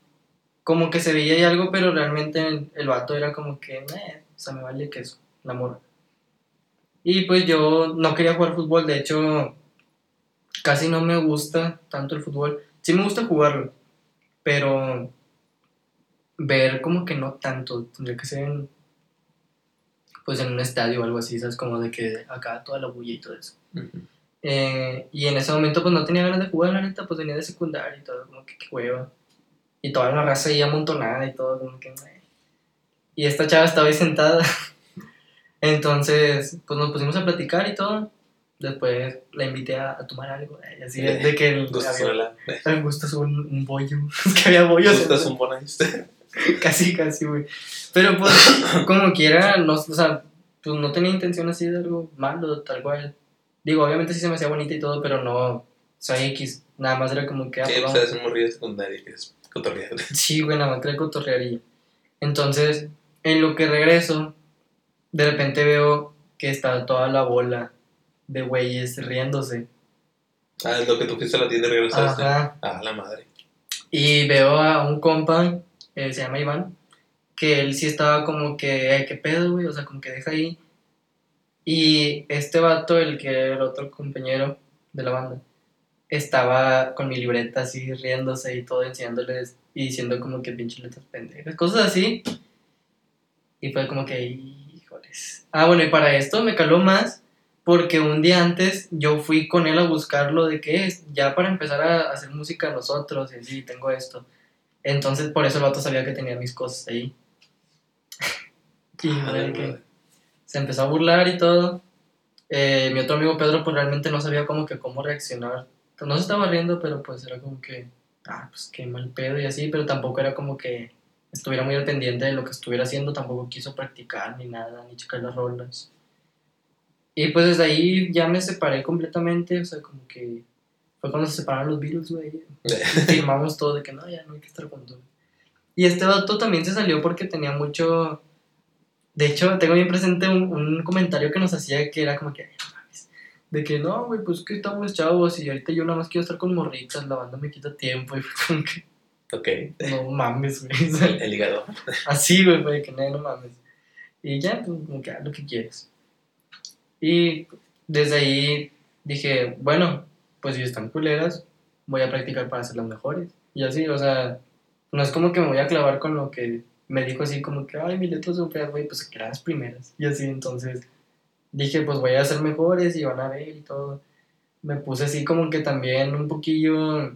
como que se veía ahí algo, pero realmente el, el vato era como que, "Meh, o sea, me vale que es la morra. Y pues yo no quería jugar fútbol, de hecho, casi no me gusta tanto el fútbol. Sí me gusta jugarlo, pero ver como que no tanto, tendría que ser en, pues en un estadio o algo así, ¿sabes? Como de que acá toda la bulla y todo eso. Ujú. Eh, y en ese momento pues no tenía ganas de jugar, la neta, pues venía de secundaria y todo, como que qué hueva. Y toda la raza ahí amontonada y todo, como que... "Meh". Y esta chava estaba ahí sentada. Entonces, pues nos pusimos a platicar y todo. Después la invité a, a tomar algo. eh, así de, que el, había, sola. me gustas un, un bollo. Es que había bollos. Gustas un boniste. Casi, casi, güey. Pero pues, como quiera, no, o sea, pues no tenía intención así de algo malo, tal cual. Digo, obviamente sí se me hacía bonita y todo, pero no, soy X. Nada más era como que, ah, Sí, pues, es un morrillo secundario que es cotorrear. Sí, güey, nada más quería cotorrearía. Entonces, en lo que regreso, de repente veo que está toda la bola de güeyes riéndose. Ah, es lo que tú fuiste a la tienda y regresaste. Ajá. Ah, la madre. Y veo a un compa, eh, se llama Iván, que él sí estaba como que, "Ay, ¿qué pedo, güey? O sea, como que deja ahí. Y este vato, el que era el otro compañero de la banda, estaba con mi libreta así riéndose y todo, enseñándoles y diciendo como que pinche letras pendejas, cosas así. Y fue como que, híjoles. Ah, bueno, y para esto me caló más porque un día antes yo fui con él a buscarlo de qué es, ya para empezar a hacer música nosotros y así, tengo esto. Entonces por eso el vato sabía que tenía mis cosas ahí. y que se empezó a burlar y todo. Eh, mi otro amigo Pedro pues realmente no sabía como que cómo reaccionar. No se estaba riendo, pero pues era como que, ah, pues qué mal pedo y así, pero tampoco era como que estuviera muy al pendiente de lo que estuviera haciendo, tampoco quiso practicar ni nada, ni checar las rolas. Y pues desde ahí ya me separé completamente, o sea, como que fue cuando se separaron los Beatles, güey. Firmamos todo de que no, ya no hay que estar juntos. Y este vato también se salió porque tenía mucho... De hecho, tengo bien presente un, un comentario que nos hacía que era como que, "Ay, no mames", de que no, güey, pues que estamos chavos y ahorita yo nada más quiero estar con morritas, la banda me quita tiempo y fue como que, Ok. no mames, güey. El, el hígado. Así, güey, de que no, no mames. Y ya, pues, como que haz lo que quieres. Y desde ahí dije, bueno, pues si están culeras, voy a practicar para ser las mejores. Y así, o sea, no es como que me voy a clavar con lo que me dijo así como que, ay, mis letras son güey, pues que las primeras. Y así, entonces dije, pues voy a ser mejores y van a ver y todo. Me puse así como que también un poquillo...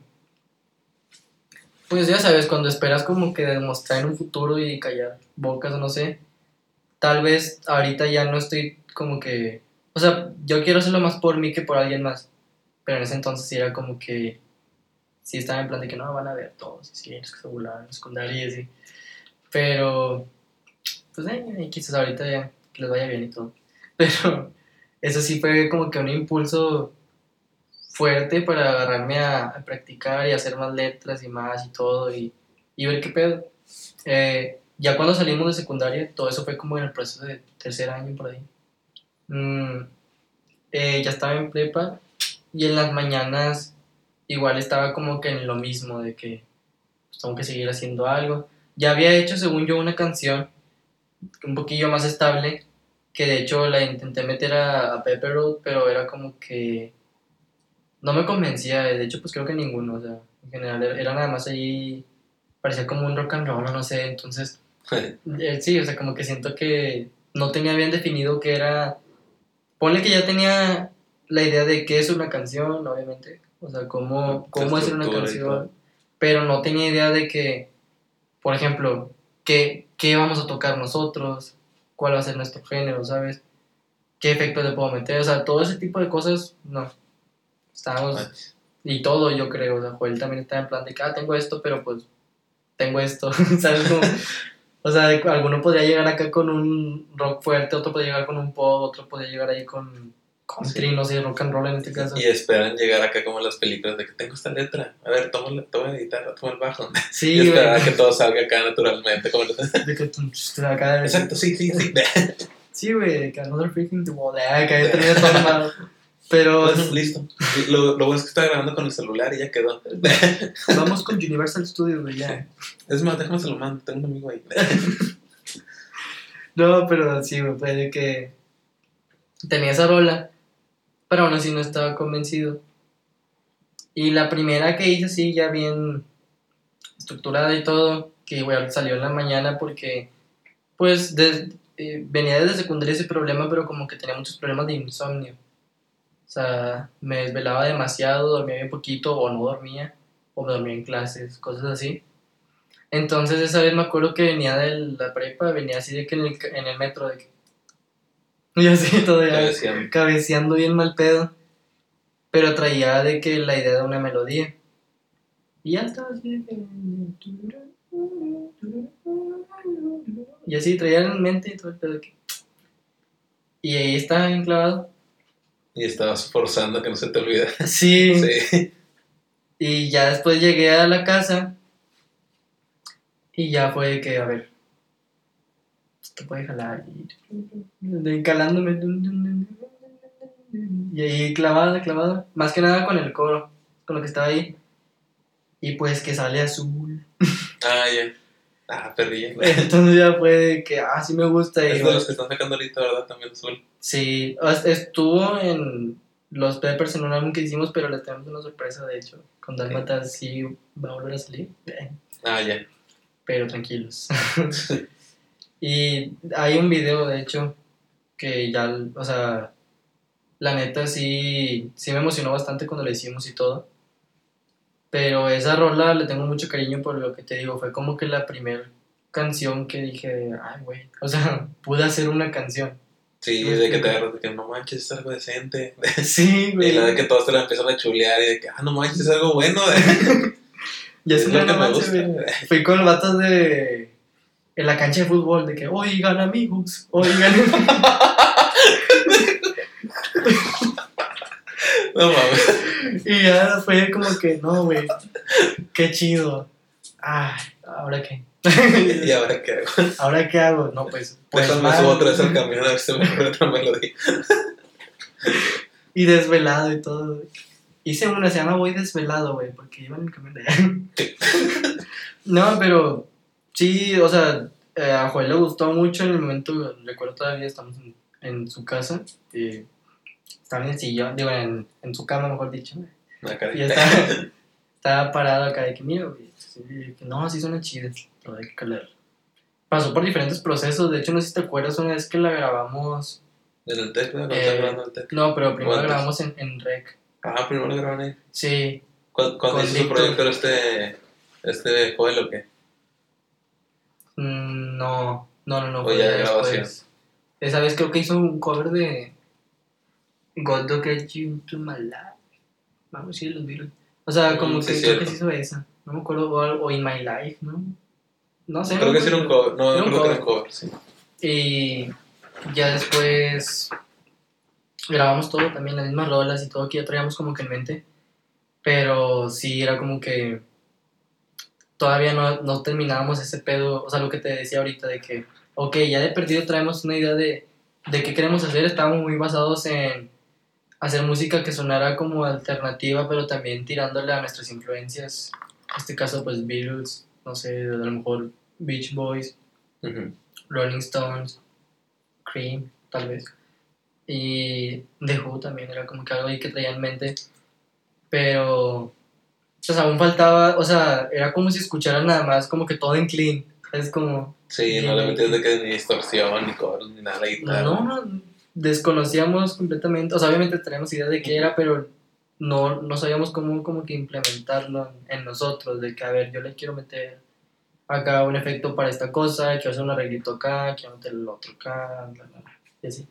Pues ya sabes, cuando esperas como que demostrar en un futuro y callar bocas o no sé, tal vez ahorita ya no estoy como que... O sea, yo quiero hacerlo más por mí que por alguien más. Pero en ese entonces era como que sí estaba en plan de que no, van a ver todos, y sí, en secundaria y así. Pero, pues, eh, quizás ahorita ya que les vaya bien y todo. Pero eso sí fue como que un impulso fuerte para agarrarme a, a practicar y hacer más letras y más y todo y, y ver qué pedo. Eh, ya cuando salimos de secundaria, todo eso fue como en el proceso de tercer año por ahí. Mm, eh, ya estaba en prepa y en las mañanas igual estaba como que en lo mismo, de que pues, tengo que seguir haciendo algo. Ya había hecho, según yo, una canción un poquillo más estable, que de hecho la intenté meter a, a Pepper Road, pero era como que no me convencía, de hecho pues creo que ninguno, o sea, en general era, nada más ahí, parecía como un rock and roll, no sé, entonces eh, sí, o sea, como que siento que no tenía bien definido qué era. Ponle que ya tenía la idea de qué es una canción, obviamente. O sea, cómo, cómo hacer una canción. Pero no tenía idea de que, por ejemplo, qué, qué vamos a tocar nosotros, cuál va a ser nuestro género, ¿sabes? ¿Qué efectos le puedo meter? O sea, todo ese tipo de cosas, no. Estábamos. Y todo, yo creo. O sea, Joel también está en plan de que, ah, tengo esto, pero pues tengo esto, ¿sabes? Como, o sea, alguno podría llegar acá con un rock fuerte, otro podría llegar con un pop, otro podría llegar ahí con country, Sí. no sé, rock and roll en este caso. Y esperan llegar acá como en las películas de que tengo esta letra. A ver, toma la, toma la guitarra, toma el bajo. Sí, y esperar a que todo salga acá naturalmente. Como... De que tum, ch, acá- Exacto, sí, sí, sí. Sí, güey, que another freaking the wall, acá ya termina todo mal. Pero Bueno, listo. Lo, lo bueno es que está grabando con el celular y ya quedó. vamos con Universal Studios, güey, ya. Es más, déjame se lo mando. Tengo un amigo ahí. No, pero sí, güey, fue de que tenía esa rola, pero aún así no estaba convencido. Y la primera que hice, sí, ya bien estructurada y todo, que igual salió en la mañana porque, pues, des- eh, venía desde secundaria ese problema, pero como que tenía muchos problemas de insomnio. O sea, me desvelaba demasiado, dormía bien poquito, o no dormía, o me dormía en clases, cosas así. Entonces esa vez me acuerdo que venía de la prepa, venía así de que en el, en el metro, de que... Y así todo Te ya decían, cabeceando bien mal pedo. Pero traía de que la idea de una melodía. Y ya estaba así de que... Y así traía en mente y todo el pedo que... Y ahí estaba bien clavado. y estabas forzando que no se te olvide. Sí. Sí. Y ya después llegué a la casa. Y ya fue de que, a ver. Esto puede jalar. Y, calándome. Y ahí clavada, clavada. Más que nada con el coro. Con lo que estaba ahí. Y pues que sale azul. Ah, ya. Ah, perrilla. Entonces ya fue que, ah, sí me gusta. Y de los que están sacando ahorita, ¿verdad? También azul. Sí, estuvo en los Peppers en un álbum que hicimos, pero les tenemos una sorpresa, de hecho. Con Dalmatas sí va a volver a salir. Eh, Ah, ya. pero tranquilos. Y hay un video, de hecho, que ya, o sea, la neta sí, sí me emocionó bastante cuando lo hicimos y todo. Pero esa rola le tengo mucho cariño por lo que te digo, fue como que la primera canción que dije, ay, güey, o sea, pude hacer una canción. Sí, de que te agarras de que no manches, es algo decente. Sí, Y güey. la de que todos te la empiezan a chulear y de que, ah, no manches, es algo bueno. Ya es es lo que me avance, gusta. Fui con vatos de. En la cancha de fútbol, de que, oigan amigos, oigan. No mames. y ya fue como que, no, güey, qué chido. Ay, ¿ahora qué? ¿Y ahora qué hago? ¿Ahora qué hago? No, pues. pues Déjame subo otra vez al camión a ver si me ocurre otra melodía. Y desvelado y todo. Hice una, se llama Voy Desvelado, güey, porque iba en el camión de allá. no, pero sí, o sea, eh, a Joel le gustó mucho en el momento, recuerdo todavía estamos en, en su casa, y estaba en el sillón, digo, en, en su cama, mejor dicho. Acá Y estaba, estaba parado acá de que, mira, no, sí suena chidas, pero hay que calar. Pasó por diferentes procesos, de hecho, no sé si te acuerdas una vez que la grabamos, En el teclado, cuando Eh, no, pero primero la grabamos en, en rec. Ah, primero lo graban ahí. Sí, ¿Cuándo, hizo su Víctor. proyector este, este Joel o qué? No, no, no, no. Fue ya de después. Esa vez creo que hizo un cover de God Don't Get You Into My Life. Vamos a decir los Beatles. O sea, como Mm, sí, que creo que sí hizo esa. No me acuerdo, o, o In My Life, ¿no? No sé. Creo no que sí era un cover. No, Era un creo que era cover. un cover, sí. Y ya después grabamos todo también, las mismas rolas y todo que ya traíamos como que en mente. Pero sí, era como que todavía no, no terminábamos ese pedo, o sea, lo que te decía ahorita de que, ok, ya de perdido traemos una idea de, de qué queremos hacer, estábamos muy basados en hacer música que sonara como alternativa, pero también tirándole a nuestras influencias. En este caso, pues Beatles, no sé, a lo mejor Beach Boys. Rolling Stones, Cream, tal vez. Y The Who también era como que algo ahí que traía en mente. Pero, pues aún faltaba, o sea, era como si escucharan nada más como que todo en clean. Es como, Sí, no le metías de que ni distorsión, ni coros, ni nada. Y no, no, no, desconocíamos completamente. O sea, obviamente teníamos idea de qué era, pero no, no sabíamos cómo como que implementarlo en, en nosotros. De que, a ver, yo le quiero meter acá un efecto para esta cosa, quiero hacer un arreglito acá, quiero meter el otro acá, bla, bla, bla, y así.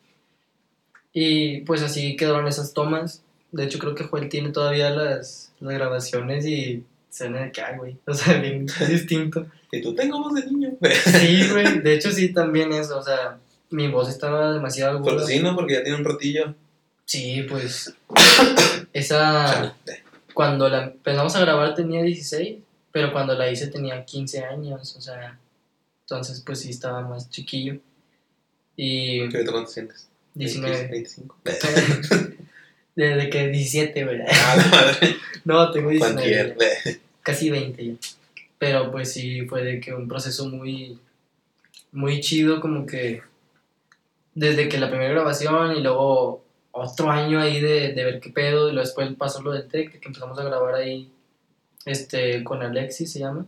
Y pues así quedaron esas tomas. De hecho, creo que Joel tiene todavía las, las grabaciones y suena de que, ay, güey, o sea, bien distinto. Y tú tengo voz de niño. Sí, güey, de hecho sí, también eso, o sea, mi voz estaba demasiado aguda. Porque sí, ¿no? Porque ya tiene un ratillo. Sí, pues, esa, cuando la empezamos a grabar tenía 16, pero cuando la hice tenía 15 años, o sea, entonces pues sí estaba más chiquillo. Y ¿Qué cuánto sientes? 19. 25. Desde que 17, ¿verdad? Ah, la madre. No, tengo 19. Cualquier. casi 20 ya. Pero pues sí, fue de que un proceso muy, muy chido, como que desde que la primera grabación y luego otro año ahí de, de ver qué pedo, y luego después pasó lo del Tech, que empezamos a grabar ahí este, con Alexis, se llama.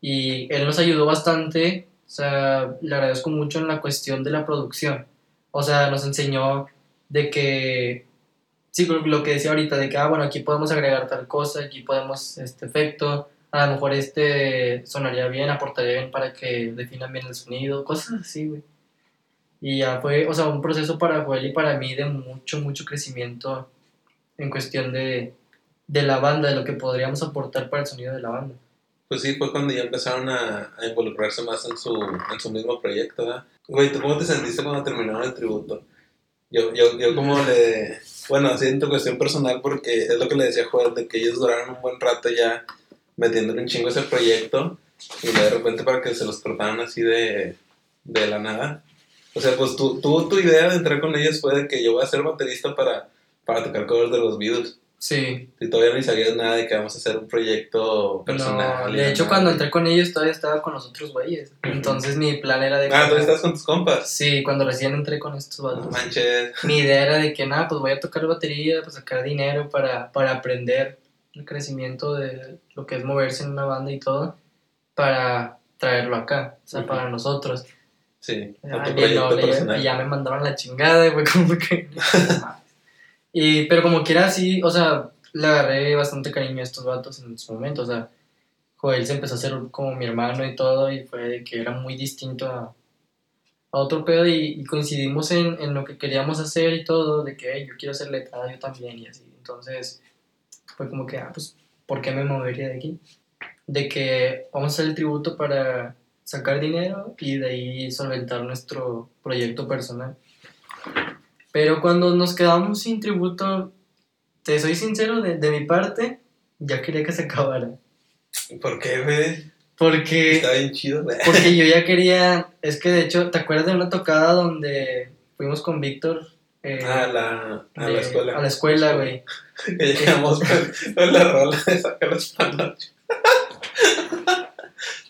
Y él nos ayudó bastante, o sea, le agradezco mucho en la cuestión de la producción. O sea, nos enseñó de que sí, lo lo que decía ahorita, de que, ah, bueno, aquí podemos agregar tal cosa, aquí podemos este efecto, a lo mejor este sonaría bien, aportaría bien para que definan bien el sonido, cosas así, güey. Y ya fue, o sea, un proceso para Joel y para mí de mucho, mucho crecimiento en cuestión de, de la banda, de lo que podríamos aportar para el sonido de la banda. Pues sí, fue cuando ya empezaron a, a involucrarse más en su, en su mismo proyecto, ¿verdad? Güey, ¿tú cómo te sentiste cuando terminaron el tributo? Yo, yo, yo como le... Bueno, así en tu cuestión personal, porque es lo que le decía a Joel, de que ellos duraron un buen rato ya metiéndole un chingo ese proyecto, y de repente para que se los cortaran así de, de la nada. O sea, pues tú, tú, tu idea de entrar con ellos fue de que yo voy a ser baterista para, para tocar covers de los Beatles. Sí, Y todavía ni sabías nada de que vamos a hacer un proyecto personal. no, y de hecho nada. cuando entré con ellos todavía estaba con los otros güeyes. Entonces mi plan era de que... Ah, tú estás con tus compas. Sí, cuando recién entré con estos No vatos. manches. Mi idea era de que nada, pues voy a tocar batería, pues sacar dinero para, para aprender el crecimiento de lo que es moverse en una banda y todo, para traerlo acá, o sea, para nosotros. Sí, a Ah, tu bien proyecto noble, personal. y ya me mandaron la chingada y fue como que... y, pero como quiera así, o sea, le agarré bastante cariño a estos vatos en su momento, o sea, Joel se empezó a hacer como mi hermano y todo, y fue de que era muy distinto a, a otro pedo, y, coincidimos en, en lo que queríamos hacer y todo, de que "Hey, yo quiero hacer letrada yo también, y así, entonces fue como que, ah, pues, ¿por qué me movería de aquí? De que vamos a hacer el tributo para sacar dinero y de ahí solventar nuestro proyecto personal. Pero cuando nos quedamos sin tributo, te soy sincero, de, de mi parte, ya quería que se acabara. ¿Por qué, güey? Porque, Está bien chido, güey. porque yo ya quería, es que de hecho, ¿te acuerdas de una tocada donde fuimos con Víctor? eh, A la, a de- la escuela. A la escuela, güey. Que llegamos con, con la rola de sacar las palas.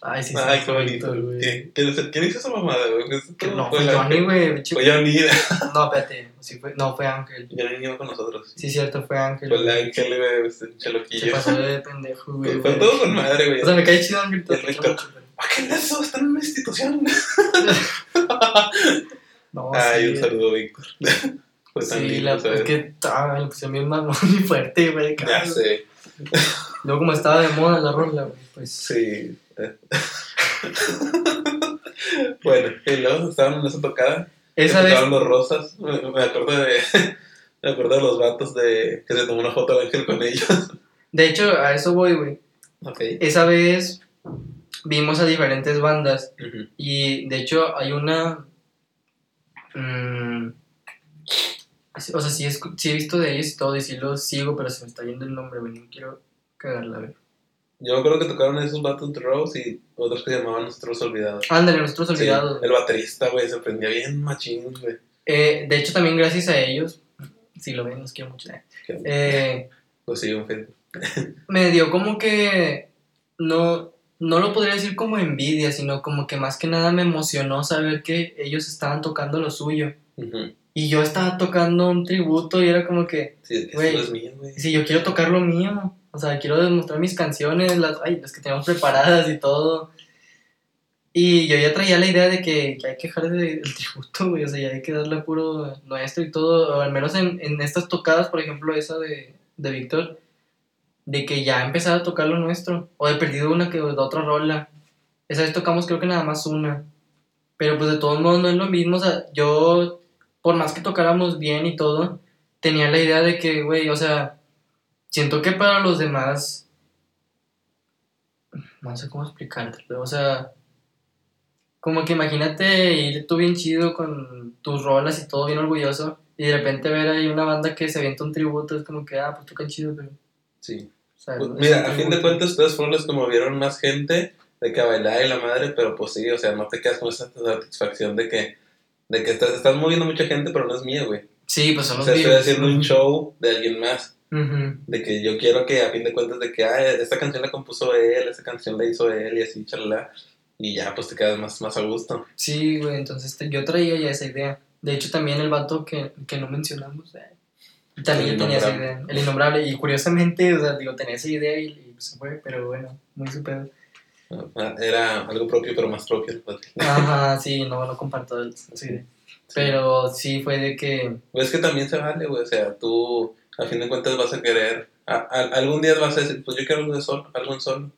Ay, sí, sí. Ay, qué bonito. Güey. ¿Quién, hizo esa mamada, güey? Pues, Que no, fue Johnny, güey. Fue Johnny. No, espérate. Sí fue, no, fue Ángel. Johnny iba con nosotros. Sí, cierto, fue Ángel. Fue ángel, güey, este Se pasó de pendejo, güey. Fue, todo con madre, güey. O sea, me cae chido Ángel. El Víctor. ¿A qué es eso? Están en una institución. No, Ay, un saludo, Víctor. Tan Sí, la, es que ah, puse bien mamón y fuerte, güey. Ya sé. Luego, como estaba de moda la rola, güey, pues. Sí. bueno, y luego estaban en esa tocada. Esa que vez. tocaban los rosas. Me, me acuerdo de. Me acuerdo de los vatos de que se tomó una foto de Ángel con ellos. De hecho, a eso voy, güey. Ok. Esa vez vimos a diferentes bandas y de hecho hay una... mm, o sea, sí, escu- sí he visto de ellos y todo y sí los sigo, pero se me está yendo el nombre, güey. No quiero cagarla, güey. Yo creo que tocaron esos Battle the Rose y otros que se llamaban Nosotros Olvidados. Ándale, nosotros Sí, olvidados. el baterista, güey, se prendía bien machín, güey. Eh, de hecho, también gracias a ellos, si lo ven, los quiero mucho. eh, Eh, Pues sí, en fin. me dio como que no no lo podría decir como envidia, sino como que más que nada me emocionó saber que ellos estaban tocando lo suyo y yo estaba tocando un tributo y era como que Sí, eso Güey. es mío, güey. si yo quiero tocar lo mío, o sea, quiero demostrar mis canciones, las ay, las que teníamos preparadas y todo. Y yo ya traía la idea de que, que hay que dejar de- el tributo, güey, o sea, ya hay que darle puro nuestro y todo, o al menos en, en estas tocadas, por ejemplo, esa de, de Víctor, de que ya empezara a tocar lo nuestro, o de perdido una que de otra rola. Esa vez tocamos creo que nada más una, pero pues de todos modos no es lo mismo, o sea, yo, por más que tocáramos bien y todo, tenía la idea de que, güey, o sea, siento que para los demás, no sé cómo explicarte, pero, o sea, como que imagínate ir tú bien chido con tus rolas y todo bien orgulloso, y de repente ver ahí una banda que se avienta un tributo, es como que, ah, pues tocan chido, pero, Sí. o sea, Pues, es mira, a fin de cuentas, ustedes fueron los que movieron más gente de que a bailar y la madre, pero pues sí, o sea, no te quedas con esa satisfacción de que, de que estás, estás moviendo mucha gente, pero no es mía, güey. Sí, pues son O los sea, estoy haciendo un show de alguien más. De que yo quiero que a fin de cuentas de que, ah, esta canción la compuso él, esta canción la hizo él y así, chalala. Y ya, pues te quedas más, más a gusto. Sí, güey, entonces te- yo traía ya esa idea. De hecho, también el vato que, que no mencionamos, eh, también tenía esa idea. El innombrable. Y curiosamente, o sea, digo, tenía esa idea y, y se fue, pero bueno, muy super. Ah, Era algo propio, pero más propio. pues. Ajá, sí, no, no comparto esa idea. Pero sí fue de que. Pues es que también se vale, güey. O sea, tú a fin de cuentas vas a querer. a- a- algún día vas a decir, pues yo quiero algo de solo, algo en solo.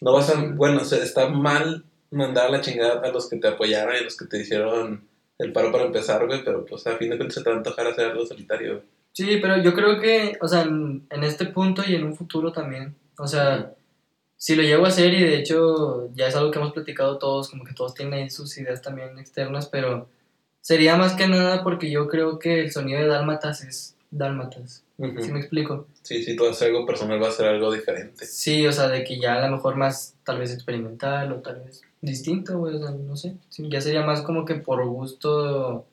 No vas a. Sí. Bueno, o sea, está mal mandar la chingada a los que te apoyaron y a los que te hicieron el paro para empezar, güey. Pero pues a fin de cuentas se te va a antojar hacer algo solitario, güey. Sí, pero yo creo que, o sea, en, en este punto y en un futuro también. O sea, si lo llego a hacer y de hecho ya es algo que hemos platicado todos, como que todos tienen ahí sus ideas también externas, pero sería más que nada porque yo creo que el sonido de Dálmatas es Dálmatas. Ujú. ¿Sí me explico? Sí, si tú haces algo personal, va a ser algo diferente. Sí, o sea, de que ya a lo mejor más tal vez experimental o tal vez distinto, güey, o sea, no sé. Sí, ya sería más como que por gusto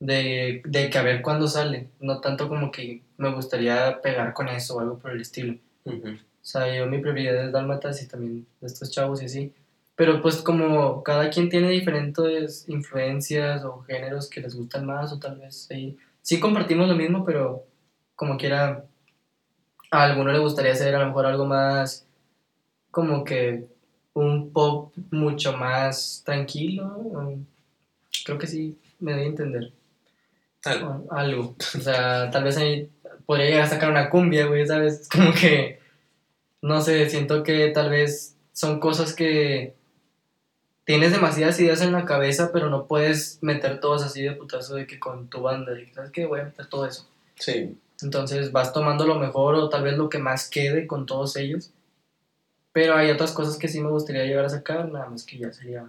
de, de que a ver cuándo sale, no tanto como que me gustaría pegar con eso o algo por el estilo. Ujú. O sea, yo mi prioridad es Dálmatas y también de estos chavos y así. Pero pues como cada quien tiene diferentes influencias o géneros que les gustan más o tal vez ahí... Sí compartimos lo mismo, pero como quiera a alguno le gustaría hacer a lo mejor algo más como que un pop mucho más tranquilo. Creo que sí, me doy a entender. Algo. O algo. O sea, tal vez ahí podría llegar a sacar una cumbia, güey, ¿sabes? Es como que, no sé, siento que tal vez son cosas que tienes demasiadas ideas en la cabeza, pero no puedes meter todas así de putazo de que con tu banda, de que, ¿sabes qué? Voy a meter todo eso. Sí. Entonces vas tomando lo mejor o tal vez lo que más quede con todos ellos. Pero hay otras cosas que sí me gustaría llegar a sacar, nada más que ya sería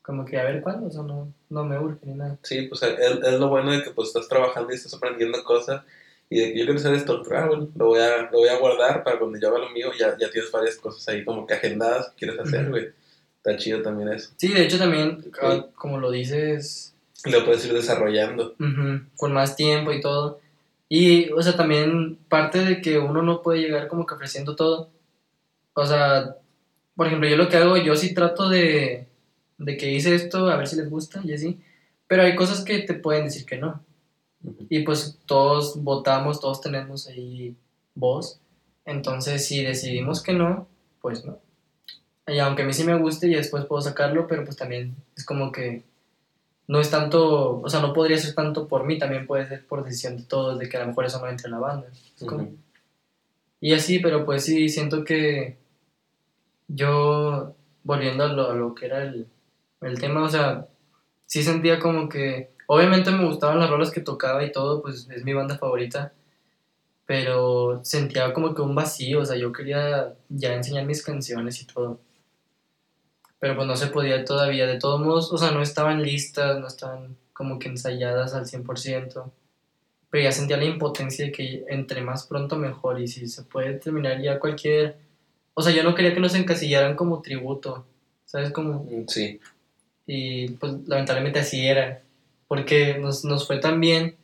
como que a ver cuándo, o sea, no, no me urge ni nada. Sí, pues es, es lo bueno de que pues estás trabajando y estás aprendiendo cosas y de que yo quiero hacer esto, ah, bueno, lo voy a, lo voy a guardar para cuando yo haga lo mío ya, ya tienes varias cosas ahí como que agendadas que quieres hacer, güey. Está chido también eso. Sí, de hecho también, ah, como lo dices, lo puedes ir desarrollando. ujú, con más tiempo y todo. Y, o sea, también parte de que uno no puede llegar como que ofreciendo todo. O sea, por ejemplo, yo lo que hago, yo sí trato de, de que hice esto, a ver si les gusta y así. Pero hay cosas que te pueden decir que no. Y pues todos votamos, todos tenemos ahí voz. Entonces, si decidimos que no, pues no. Y aunque a mí sí me guste y después puedo sacarlo, pero pues también es como que no es tanto, o sea, no podría ser tanto por mí, también puede ser por decisión de todos, de que a lo mejor eso no entre en la banda. Es como- Ujú. Y así, pero pues sí, siento que yo, volviendo a lo, a lo que era el, el tema, o sea, sí sentía como que, obviamente me gustaban las rolas que tocaba y todo, pues es mi banda favorita, pero sentía como que un vacío, o sea, yo quería ya enseñar mis canciones y todo. Pero pues no se podía todavía, de todos modos, o sea, no estaban listas, no estaban como que ensayadas al 100%, pero ya sentía la impotencia de que entre más pronto mejor y si se puede terminar ya cualquier... O sea, yo no quería que nos encasillaran como tributo, ¿sabes? Como... Mm, Sí. Y pues lamentablemente así era, porque nos, nos fue tan bien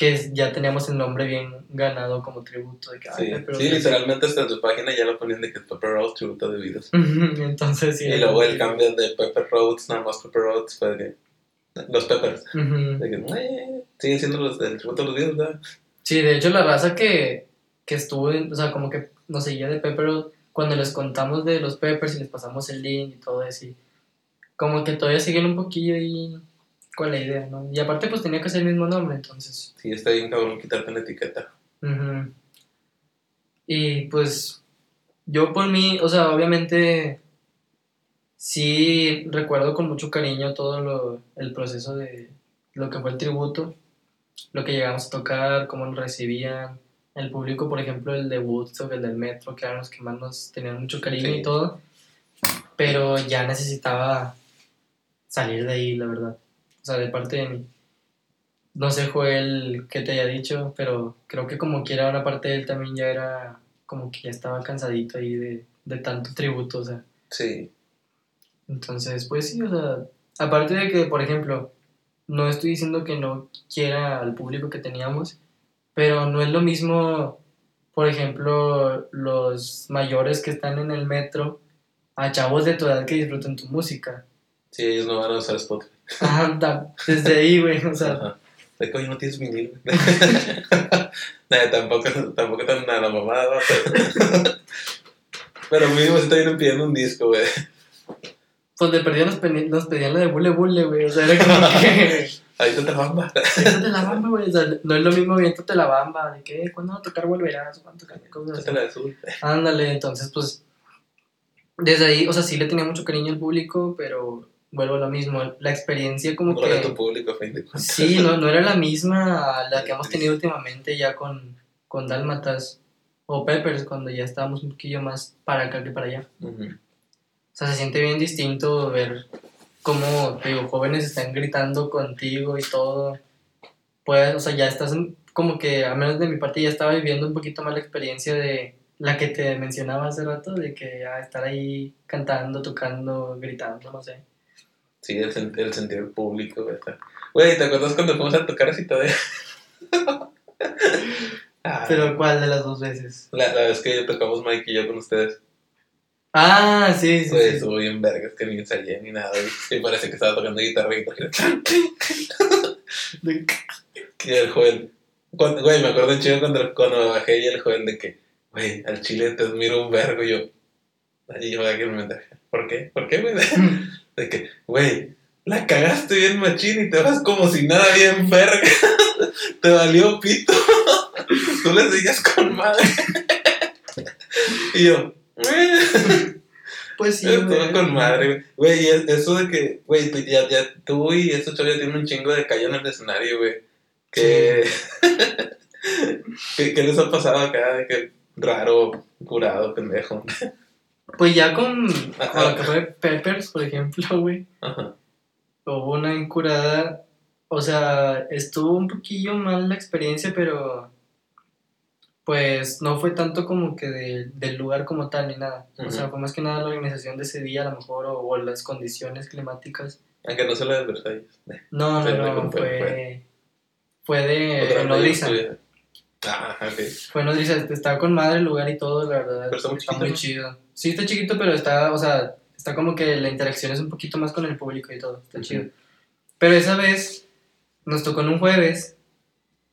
que ya teníamos el nombre bien ganado como tributo. De que, Sí, "Ay, pero- sí, literalmente hasta en su página ya lo ponían de que Pepper Roads tributo de Beatles. Entonces sí. y luego el cambio de Pepper Roads, nada más Pepper Roads, fue de. Los Peppers. De que, eh, siguen siendo los del tributo a los Beatles, ¿verdad? Sí, de hecho la raza que, que estuvo, o sea, como que nos seguía de Pepper, cuando les contamos de los Peppers y les pasamos el link y todo eso, y como que todavía siguen un poquillo ahí con la idea, ¿no? Y aparte pues tenía que ser el mismo nombre, entonces. Sí, está bien cabrón quitarte la etiqueta. ujú. Y pues yo por mí, o sea, obviamente sí recuerdo con mucho cariño todo lo, el proceso de lo que fue el tributo, lo que llegamos a tocar, cómo nos recibían, el público, por ejemplo, el de Woodstock, el del Metro, que eran los que más nos tenían mucho cariño Sí. y todo, pero ya necesitaba salir de ahí, la verdad, o sea, de parte de mí. No sé, Joel, qué te haya dicho, pero creo que como quiera una parte de él también ya era como que ya estaba cansadito ahí de, de tanto tributo, o sea. Sí, Entonces, pues sí, o sea, aparte de que, por ejemplo, no estoy diciendo que no quiera al público que teníamos, pero no es lo mismo, por ejemplo, los mayores que están en el metro a chavos de tu edad que disfruten tu música. sí, ellos no van a usar Spotify. Ajá, da- desde ahí, güey, o sea, Ajá. De que hoy no tienes vinil. Nah, tampoco, tampoco tan nada mamada, ¿va? pero. Pero mínimo se está vienen pidiendo un disco, güey. pues de perdido nos, pedían- nos pedían la de bule bule, güey, o sea, era como que... Ahorita te bamba. Viéntate la bamba, güey, o sea, no es lo mismo viéntate la bamba, de que, ¿cuándo va a tocar volverás? ¿Cuándo tocar cosas así? La de. Ándale, entonces pues desde ahí, o sea, sí le tenía mucho cariño al público, pero vuelvo a lo mismo, la experiencia como era tu que público, a fin de cuentas. sí, no, no era la misma la que hemos tenido últimamente ya con, con Dálmatas o Peppers, cuando ya estábamos un poquillo más para acá que para allá. O sea, se siente bien distinto ver cómo, te digo, jóvenes están gritando contigo y todo. Pues, o sea, ya estás como que, a menos de mi parte, ya estaba viviendo un poquito más la experiencia de la que te mencionaba hace rato, de que ah, estar ahí cantando, tocando, gritando, no sé. Sí, el, el sentir el público, güey. Güey, ¿te acuerdas cuando fuimos a tocar así todavía? Ah, Pero, ¿cuál de las dos veces? la, la vez que tocamos Mike y yo con ustedes, Ah, sí, sí, güey, sí. estuvo bien vergas que ni ensayé ni nada. Y, y parece que estaba tocando guitarra y. Y el Joel, cuando- güey, me acuerdo chido cuando, cuando me bajé y el Joel de que, güey, al chile te admiro un vergo. Y yo, y yo aquí en mi mente, ¿por qué? ¿Por qué, güey? De que, güey, la cagaste bien machín y te vas como si nada bien verga. te valió pito. Tú le seguías con madre. y yo, "Eh". Pues sí, Estuvo güey. con madre, güey. Eso de que, güey, tú, ya, ya, tú y estos chavos ya tienen un chingo de callo en el escenario, güey. Que, ¿Qué, qué les ha pasado acá? De que raro, curado, pendejo. Pues ya con, con lo que fue Peppers, por ejemplo, güey. Ajá. hubo una incurada, o sea, estuvo un poquillo mal la experiencia, pero pues no fue tanto como que de- del lugar como tal ni nada. O sea, fue más que nada la organización de ese día a lo mejor o, o las condiciones climáticas. Aunque no se lo de Versalles. No, no, ¿de no, fue? fue, fue de Nodriza. Ah, ok. Fue en Nodriza, estaba con madre el lugar y todo, la verdad. Pero está muy chiquito, muy ¿no? chido. Sí, está chiquito, pero está, o sea, está como que la interacción es un poquito más con el público y todo. Está Ujú. chido. Pero esa vez nos tocó en un jueves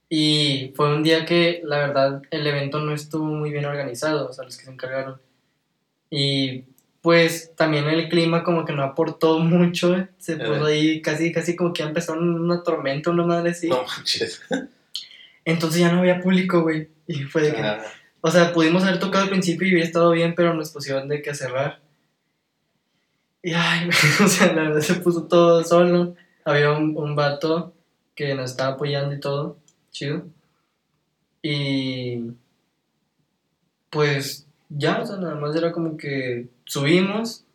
y fue un día que la verdad el evento no estuvo muy bien organizado, o sea, los que se encargaron. Y pues también el clima como que no aportó mucho, se puso Eh. ahí casi, casi como que empezó una tormenta, una madre así. No manches. Entonces ya no había público, güey. Y fue de que, Ah, o sea, pudimos haber tocado al principio y hubiera estado bien, pero nos pusieron de que cerrar. Y ay, o sea, la verdad se puso todo solo. Había un, un vato que nos estaba apoyando y todo, chido. Y pues ya, o sea, nada más era como que subimos.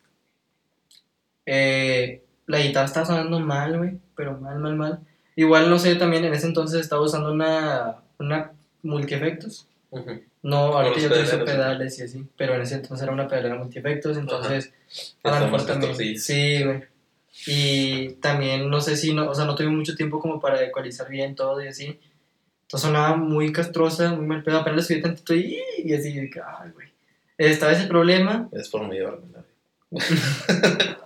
eh, la guitarra estaba sonando mal, güey, pero mal, mal, mal. Igual, no sé, también en ese entonces estaba usando una, una multiefectos. Ujú. No, ahorita yo utilizo pedales, pedales y así, pero en ese entonces era una pedalera multiefectos, entonces a lo mejor también. Sí, güey. Y también no sé si, no, o sea, no tuve mucho tiempo como para ecualizar bien todo y así. Entonces sonaba muy castrosa, muy mal pedo, apenas le subí tantito y, y así, que, ay, güey. Estaba ese problema, Es por medio de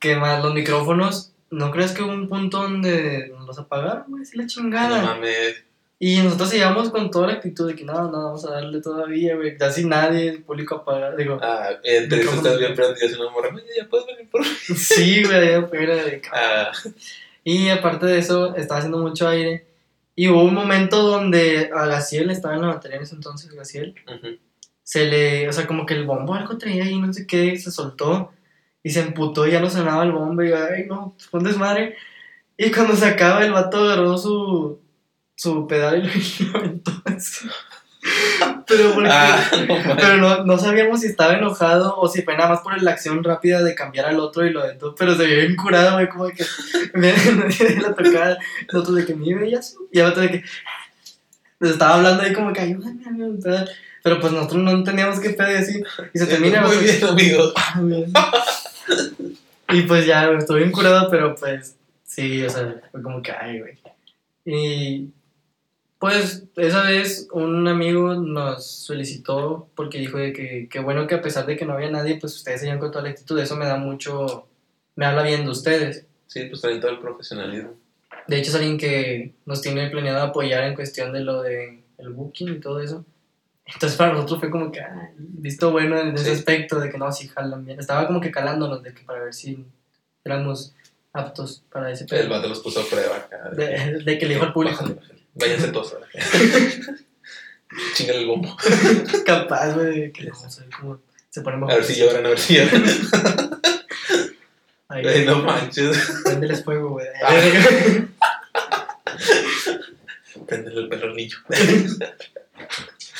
que más los micrófonos, ¿no crees que hubo un punto donde nos los apagaron, güey? Sí, la No chingada. mames. Y nosotros seguíamos con toda la actitud de que no, no, vamos a darle todavía, güey. Casi nadie, el público apagado. Digo, Ah, entre eso estás bien prendido y una morra. Ya puedes venir por mí. sí, güey, allá afuera. de Ah, Y aparte de eso, estaba haciendo mucho aire. Y hubo un momento donde a Gaciel, estaba en la batería en ese entonces, Gaciel, se le, o sea, como que el bombo algo traía ahí, no sé qué, se soltó y se emputó y ya no sonaba el bombo. Y yo, ay, no, fue un desmadre. Y cuando se acaba, el vato agarró su, su pedal y lo aventó. Pero porque. Ah, no. Pero no, no sabíamos si estaba enojado o si fue nada más por la acción rápida de cambiar al otro y lo aventó. Pero se vio bien curado, güey, como de que me la tocada. El otro de que mi bellas. Y el otro de que. Les estaba hablando ahí como que ayúdame, ayúdame. Pero, pues nosotros no entendíamos qué pedo y así. Y se termina. Muy bien, amigos. Y pues ya, güey, estuve bien curado, pero pues sí, o sea, fue como que, ay, güey. Y pues esa vez un amigo nos solicitó porque dijo de que, que bueno que a pesar de que no había nadie, pues ustedes seguían con toda la actitud. Eso me da mucho, me habla bien de ustedes. Sí, pues traen todo el profesionalismo. De hecho es alguien que nos tiene planeado apoyar en cuestión de lo de el booking y todo eso. Entonces para nosotros fue como que, ah, visto bueno en ese Sí. aspecto de que no, sí jalan bien. Estaba como que calándonos de que para ver si éramos aptos para ese El pedo. vato los puso a prueba acá. De, de que le dijo al público, Bájale, bájale. Váyanse todos. Chingale el bombo. capaz, güey, de que vamos a ver cómo se pone A ver si lloran, a ver si lloran. Ahí, Ay, no manches. Préndeles fuego, güey. Préndele el perro niño.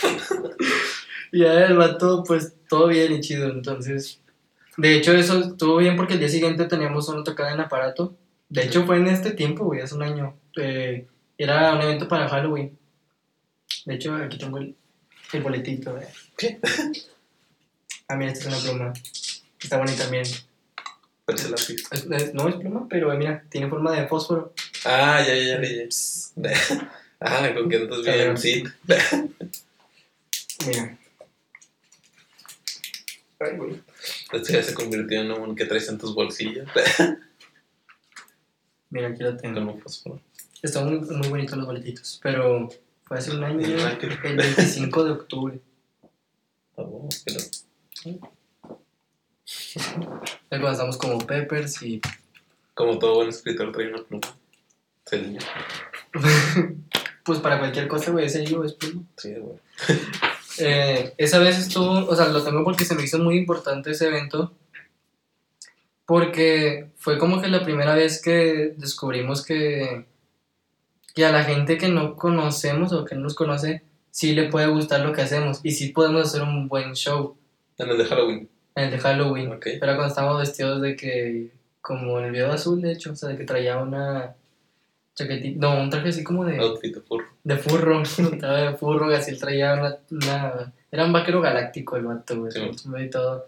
Y ya el vato, pues todo bien y chido. Entonces, de hecho, eso estuvo bien porque el día siguiente teníamos una tocada en aparato. De hecho, fue en este tiempo, güey, hace un año. Eh, era un evento para Halloween. De hecho, aquí tengo el, el boletito. ¿Qué? Ah, mira, esta es una pluma. Está bonita también. Parece lápiz. No es pluma, pero eh, mira, tiene forma de fósforo. Ah, ya, ya, ya, ya. Ah, con que andas bien. Sí. Mira. Ay, güey. Esto ya se convirtió en un que traes en tus bolsillos. Mira, aquí lo tengo. Con un fósforo. Están muy, muy bonitos los boletitos, pero fue hace un año, el 25 de octubre. Oh. Luego estamos como Peppers y Como todo buen escritor trae una pluma. Sí, pues para cualquier cosa, güey, ese libro es pluma. sí, güey. Eh, esa vez estuvo, o sea, lo tengo porque se me hizo muy importante ese evento. Porque fue como que la primera vez que descubrimos que, que a la gente que no conocemos o que no nos conoce, sí le puede gustar lo que hacemos y sí podemos hacer un buen show. En el de Halloween. En el de Halloween. Ok. Era cuando estábamos vestidos de que, como en el video azul, de hecho, o sea, de que traía una no, un traje así como de, Outfit de furro. de furro, estaba de furro, así él traía una, una- era un vaquero galáctico el vato, güey, Sí. y todo.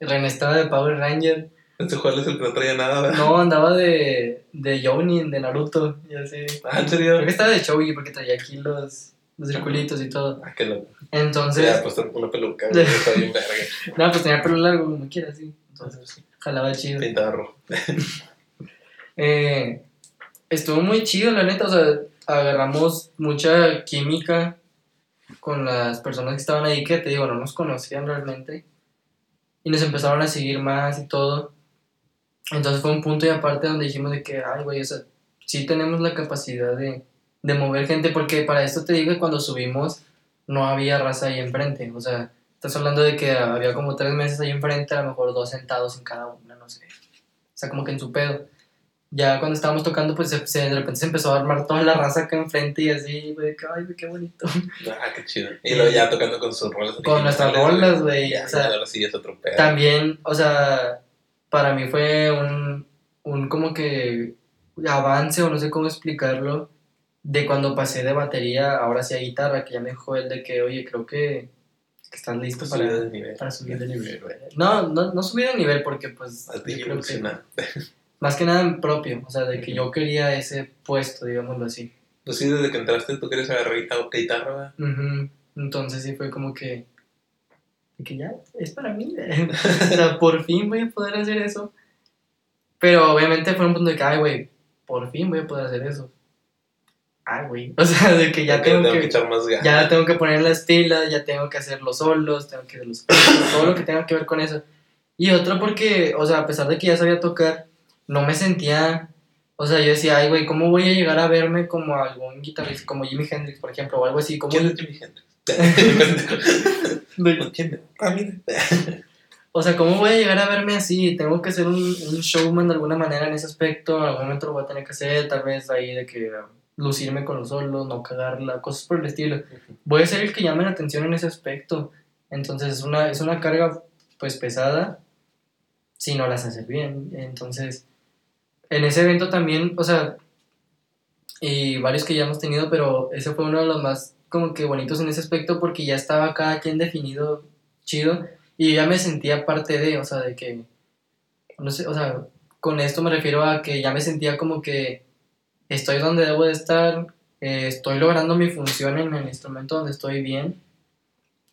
René estaba de Power Ranger, Este juego es el que no traía nada, ¿verdad? no, andaba de, de Jonin, de Naruto, y así. Ah, ¿en serio? Creo que estaba de Chogi porque traía aquí los, los circulitos y todo. Ah, qué loco. Entonces, Ya, pues una peluca, está bien verga. no, pues tenía pelo largo, como quiera, así. Entonces, jalaba chido. Pintado rojo. Eh, estuvo muy chido, la neta. O sea, agarramos mucha química con las personas que estaban ahí, que te digo, no nos conocían realmente. Y nos empezaron a seguir más y todo. Entonces fue un punto y aparte donde dijimos de que, ay, güey, o sea, sí tenemos la capacidad de, de mover gente, porque para esto te digo que cuando subimos no había raza ahí enfrente. O sea, estás hablando de que había como tres meses ahí enfrente, a lo mejor dos sentados en cada una, no sé. O sea, como que en su pedo. Ya cuando estábamos tocando, pues se, se- de repente se empezó a armar toda la raza acá enfrente y así, güey, que, ay, güey, qué bonito. Ah, qué chido. Y luego ya tocando con sus rolas. Con nuestras rolas, güey, o sea, ahora sí es otro pedo. También, o sea, para mí fue un, un como que avance, o no sé cómo explicarlo, de cuando pasé de batería, ahora sí a guitarra, que ya me dijo él de que, oye, creo que, que estás listo Pues para, subida de nivel. para subir de nivel, güey. No, no, no subir de nivel porque, pues, yo creo que. más que nada en propio, o sea, de que yo quería ese puesto, digámoslo así. Pues sí, desde que entraste tú querías agarrar guitarra, ¿verdad? Ujú. Entonces sí fue como que, que ya es para mí. o sea, por fin voy a poder hacer eso. Pero obviamente fue un punto de que, ay, güey, por fin voy a poder hacer eso. Ay, güey. O sea, de que ya tengo tengo que, que echar más ganas. ya tengo que poner las pilas, ya tengo que hacer los solos, tengo que hacer los todo lo que tenga que ver con eso. Y otro porque, o sea, a pesar de que ya sabía tocar, no me sentía, o sea, yo decía, ay, güey, ¿cómo voy a llegar a verme como algún guitarrista, como Jimi Hendrix, por ejemplo, o algo así, como... ¿Quién es Jimi Hendrix? ¿Quién? Ah, mira. O sea, ¿cómo voy a llegar a verme así? Tengo que ser un, un showman de alguna manera en ese aspecto. En algún momento lo voy a tener que hacer, tal vez ahí de que lucirme con los solos, no cagarla, cosas por el estilo. Voy a ser el que llame la atención en ese aspecto. Entonces es una, es una carga pues pesada si no las haces bien. Entonces, en ese evento también, o sea, y varios que ya hemos tenido, pero ese fue uno de los más como que bonitos en ese aspecto porque ya estaba cada quien definido chido y ya me sentía parte de, o sea, de que, no sé, o sea, con esto me refiero a que ya me sentía como que estoy donde debo de estar, eh, estoy logrando mi función en el instrumento donde estoy bien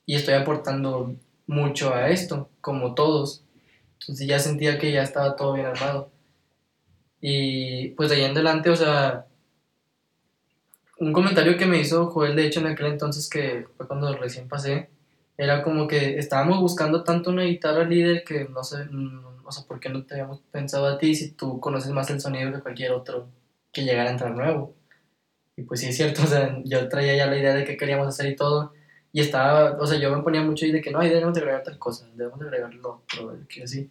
y estoy aportando mucho a esto, como todos. Entonces ya sentía que ya estaba todo bien armado. Y pues de ahí en adelante, o sea, un comentario que me hizo Joel, de hecho, en aquel entonces que fue cuando recién pasé, era como que estábamos buscando tanto una guitarra líder que no sé, mm, o sea, ¿por qué no te habíamos pensado a ti si tú conoces más el sonido que cualquier otro que llegara a entrar nuevo? Y pues sí es cierto, o sea, yo traía ya la idea de qué queríamos hacer y todo, y estaba, o sea, yo me ponía mucho ahí de que no, ahí debemos de agregar tal cosa, debemos de agregar lo otro, que así.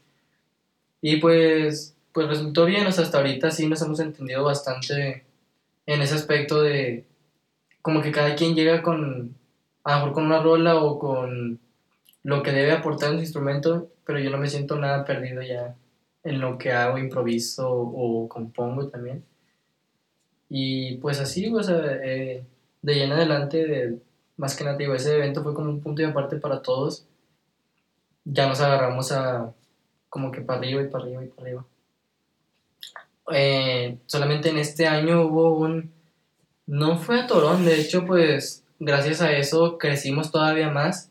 Y pues, pues resultó bien, o sea, hasta ahorita sí nos hemos entendido bastante en ese aspecto de como que cada quien llega con, a lo mejor con una rola o con lo que debe aportar en su instrumento, pero yo no me siento nada perdido ya en lo que hago, improviso o compongo también. Y pues así, o sea, eh, de en adelante, de- más que nada, digo, ese evento fue como un punto y aparte para todos. Ya nos agarramos a como que para arriba y para arriba y para arriba. Eh, solamente en este año hubo un... No fue a Torón, de hecho, pues gracias a eso crecimos todavía más,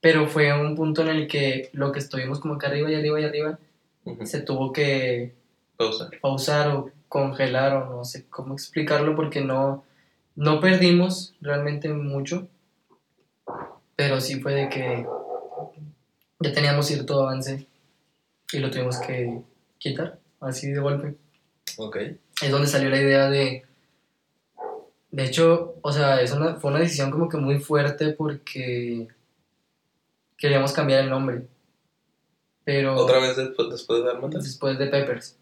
pero fue un punto en el que lo que estuvimos como que arriba y arriba y arriba se tuvo que Pausa. pausar o congelar o no sé cómo explicarlo porque no, no perdimos realmente mucho, pero sí fue de que ya teníamos cierto avance y lo tuvimos que quitar así de golpe. Ok. Es donde salió la idea de... De hecho, o sea, es una, fue una decisión como que muy fuerte porque queríamos cambiar el nombre. Pero ¿Otra vez después, después de dar matas? después de Peppers.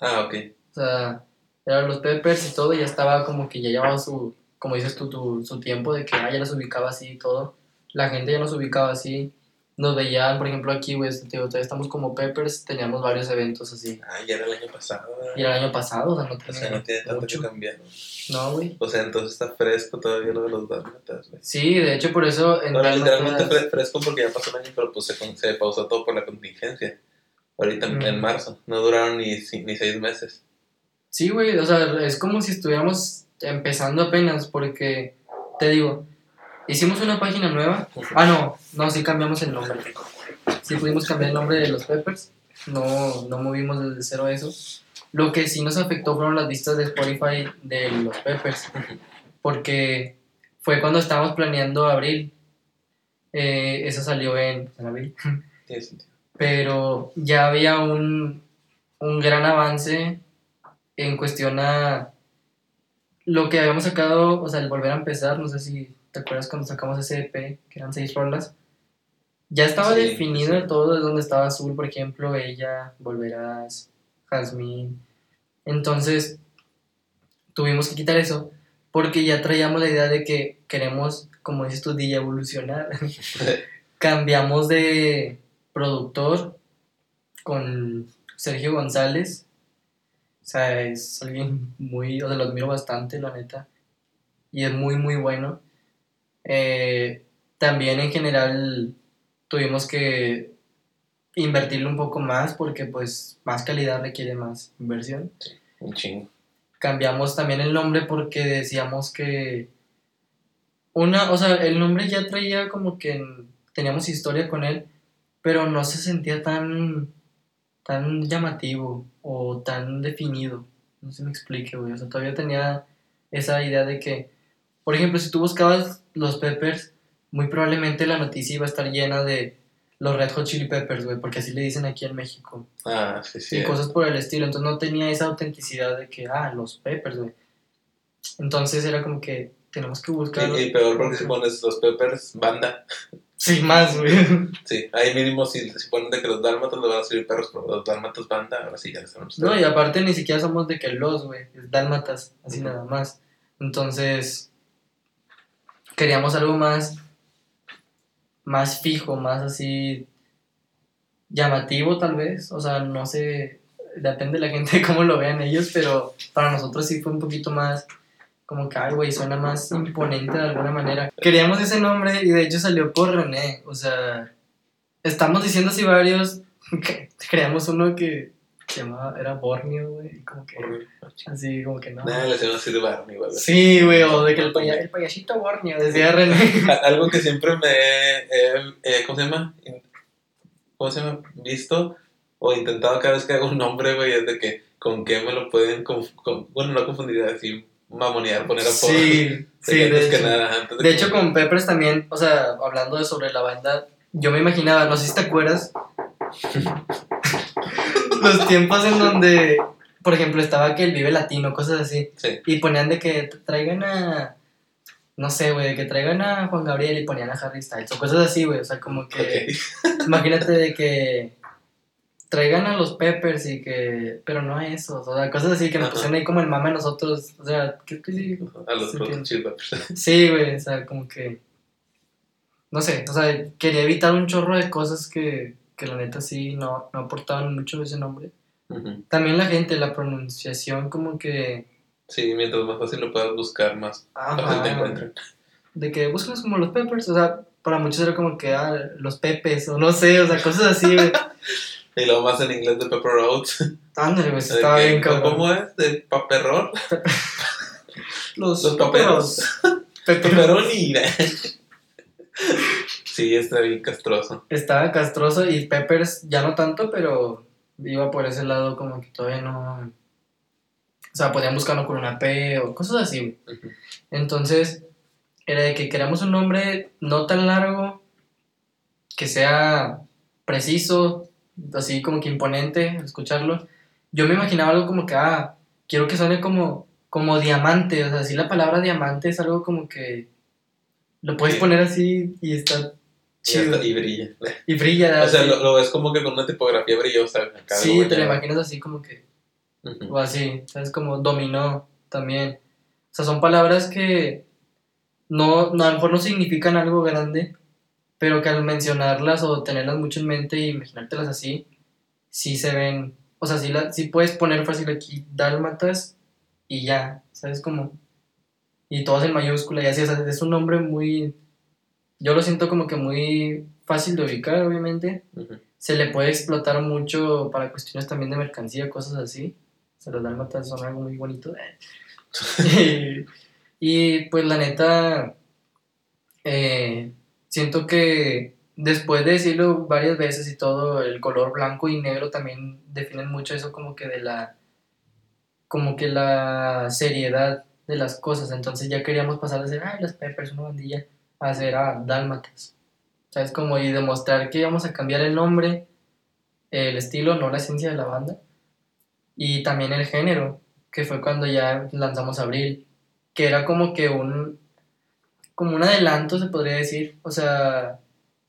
Ah, ok. O sea, eran los Peppers y todo, y ya estaba como que ya llevaba su, como dices tú, tu, su tiempo de que ah, ya los ubicaba así y todo. La gente ya nos ubicaba así. Nos veían, por ejemplo, aquí, güey, te digo, todavía estamos como Peppers, teníamos varios eventos así. Ah, ya era el año pasado. Y el año pasado, o sea, no O sea, no tiene tanto mucho. que cambiar. No, güey. O sea, entonces está fresco todavía lo de los Dálmatas, güey. Sí, de hecho, por eso. En Dálmatas- literalmente fre- fresco porque ya pasó un año, pero pues se, se pausó todo por la contingencia. Ahorita en, Mm. en marzo. No duraron ni, ni seis meses. Sí, güey, o sea, es como si estuviéramos empezando apenas, porque, te digo, hicimos una página nueva. Ah, no, no, sí cambiamos el nombre. Sí pudimos cambiar el nombre de los Peppers. No, no movimos desde cero eso. Lo que sí nos afectó fueron las vistas de Spotify de los Peppers. Porque fue cuando estábamos planeando abril. Eh, eso salió en, en abril. Pero ya había un, un gran avance en cuestión a lo que habíamos sacado, o sea, el volver a empezar. No sé si te acuerdas cuando sacamos ese EP, que eran seis rolas. Ya estaba Sí, definido sí. todo, de donde estaba Azul, por ejemplo, ella, Volverás, Jazmín, Entonces, tuvimos que quitar eso porque ya traíamos la idea de que queremos, como dices tú, DJ evolucionar. Cambiamos de productor con Sergio González. O sea, es alguien muy, o sea, lo admiro bastante, la neta. Y es muy, muy bueno. Eh, también en general tuvimos que invertirle un poco más porque pues más calidad requiere más inversión. Un chingo. Cambiamos también el nombre porque decíamos que una, o sea, el nombre ya traía como que teníamos historia con él, pero no se sentía tan tan llamativo o tan definido. No se me explique, güey. O sea, todavía tenía esa idea de que, por ejemplo, si tú buscabas los Peppers, muy probablemente la noticia iba a estar llena de los Red Hot Chili Peppers, güey, porque así le dicen aquí en México. Ah, sí, sí. Y cosas por el estilo. Entonces no tenía esa autenticidad de que, ah, los Peppers, güey. Entonces era como que tenemos que buscar. Y, y peor porque si pones los Peppers, banda. Sí, más, güey. Sí, ahí mínimo si, si ponen de que los dálmatas le van a servir perros, pero los dálmatas banda, ahora sí ya les tenemos. No, y aparte ni siquiera somos de que los, güey, es dálmatas, así nada más. Entonces, queríamos algo más, más fijo, más así llamativo tal vez, o sea, no sé, depende de la gente cómo lo vean ellos, pero para nosotros sí fue un poquito más como que, ay, güey, suena más imponente de alguna manera. Queríamos ese nombre y de hecho salió por René, o sea, estamos diciendo así varios, creamos uno que se llamaba, era Borneo, güey, como que, así como que no. Nada, le hacían así de Barney, güey. Sí, güey, o de que el, paya, el payasito Borneo, decía René. Algo que siempre me he, eh, ¿cómo se llama? ¿Cómo se llama? Visto o intentado cada vez que hago un nombre, güey, es de que con qué me lo pueden, conf con, bueno, no confundir, decir mamonear, poner a por Sí, sí, de, hecho. que nada, antes De hecho, con Peppers también, o sea, hablando de sobre la banda, yo me imaginaba, no sé si te acuerdas, los tiempos en donde, por ejemplo, estaba que el Vive Latino, cosas así, Sí. y ponían de que traigan a, no sé, güey, de que traigan a Juan Gabriel y ponían a Harry Styles, o cosas así, güey, o sea, como que, imagínate de que traigan a los Peppers y que, pero no a esos, o sea, cosas así que nos pusieron ahí como el mame a nosotros, o sea, creo que sí, A los. Chili Peppers. Sí, güey, o sea, como que. No sé, o sea, quería evitar un chorro de cosas que, que la neta sí no, no aportaban mucho ese nombre. Ujú. También la gente, la pronunciación, como que. Sí, mientras más fácil lo puedas buscar, más fácil te Ajá, encuentran. de que buscas como los Peppers, o sea, para muchos era como que, ah, los Pepes, o no sé, o sea, cosas así, güey. Y luego más en inglés de Pepper Roads. Ándale, güey, estaba bien cabrón. ¿Cómo es? ¿De paperrón? Los, Los paperos. Peperos. Sí, está bien castroso. Estaba castroso y Peppers ya no tanto, pero iba por ese lado como que todavía no... O sea, podían buscarlo con una P o cosas así. Entonces, era de que queramos un nombre no tan largo, que sea preciso, así como que imponente escucharlo. Yo me imaginaba algo como que, ah, quiero que suene como, como diamante, o sea, así la palabra diamante es algo como que lo puedes Sí. poner así y está chido. y brilla. Y brilla. O sea, lo, lo ves como que con una tipografía brillosa. acá, sí, te lo imaginas así como que, o así, ¿sabes? Como dominó también. O sea, son palabras que no, no, a lo mejor no significan algo grande, pero que al mencionarlas o tenerlas mucho en mente y imaginártelas así, sí se ven, o sea, sí, la, sí puedes poner fácil aquí dálmatas y ya, ¿sabes? Como, y todas en mayúscula y así, o sea, es un nombre muy, yo lo siento como que muy fácil de ubicar, obviamente, se le puede explotar mucho para cuestiones también de mercancía, cosas así. O sea, los dálmatas son algo muy bonito. y, y, pues la neta, eh, siento que después de decirlo varias veces y todo, el color blanco y negro también definen mucho eso como que de la, como que la seriedad de las cosas. Entonces ya queríamos pasar de ser, ay, los Peppers, una bandilla, a ser, ah, dálmatas. ¿Sabes? Como y demostrar que íbamos a cambiar el nombre, el estilo, no la esencia de la banda. Y también el género, que fue cuando ya lanzamos Abril, que era como que un, como un adelanto, se podría decir, o sea,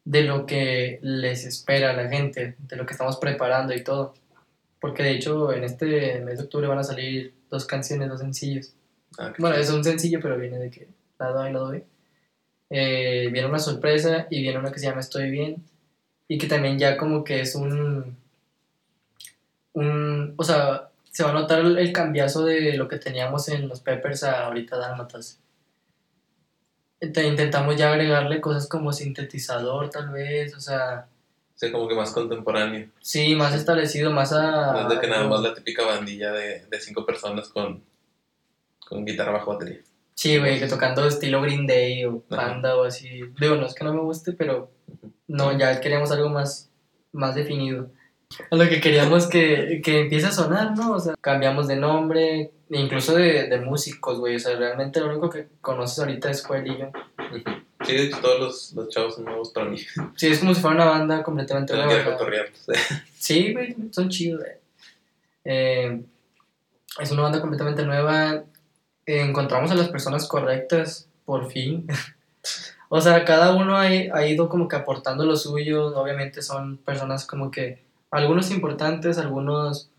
de lo que les espera a la gente, de lo que estamos preparando y todo. Porque de hecho en este mes de octubre van a salir dos canciones, dos sencillos. Ah, Bueno, es un sencillo, pero viene de que lado A y lado B. Eh, viene una sorpresa y viene una que se llama Estoy Bien. Y que también ya como que es un... un o sea, se va a notar el, cambiazo de lo que teníamos en los Peppers a ahorita Dálmatas. Intentamos ya agregarle cosas como sintetizador, tal vez, o sea, Sí, como que más contemporáneo. sí, más establecido, más a... Es de que nada más la típica bandilla de, de cinco personas con, con guitarra bajo batería. Sí, güey, que tocando estilo Green Day o Ajá. Panda o así. Digo, no es que no me guste, pero no, ya queríamos algo más, más definido. A lo que queríamos que, que empiece a sonar, ¿no? O sea, cambiamos de nombre, incluso de, de músicos, güey. O sea, realmente lo único que conoces ahorita es Joel y yo. Sí, de hecho, todos los, los chavos son nuevos para mí. Sí, es como si fuera una banda completamente nueva. pues, Sí, güey, son chidos, güey. Eh, es una banda completamente nueva. Encontramos a las personas correctas, por fin. o sea, cada uno ha, ha ido como que aportando lo suyo. Obviamente son personas como que, algunos importantes, algunos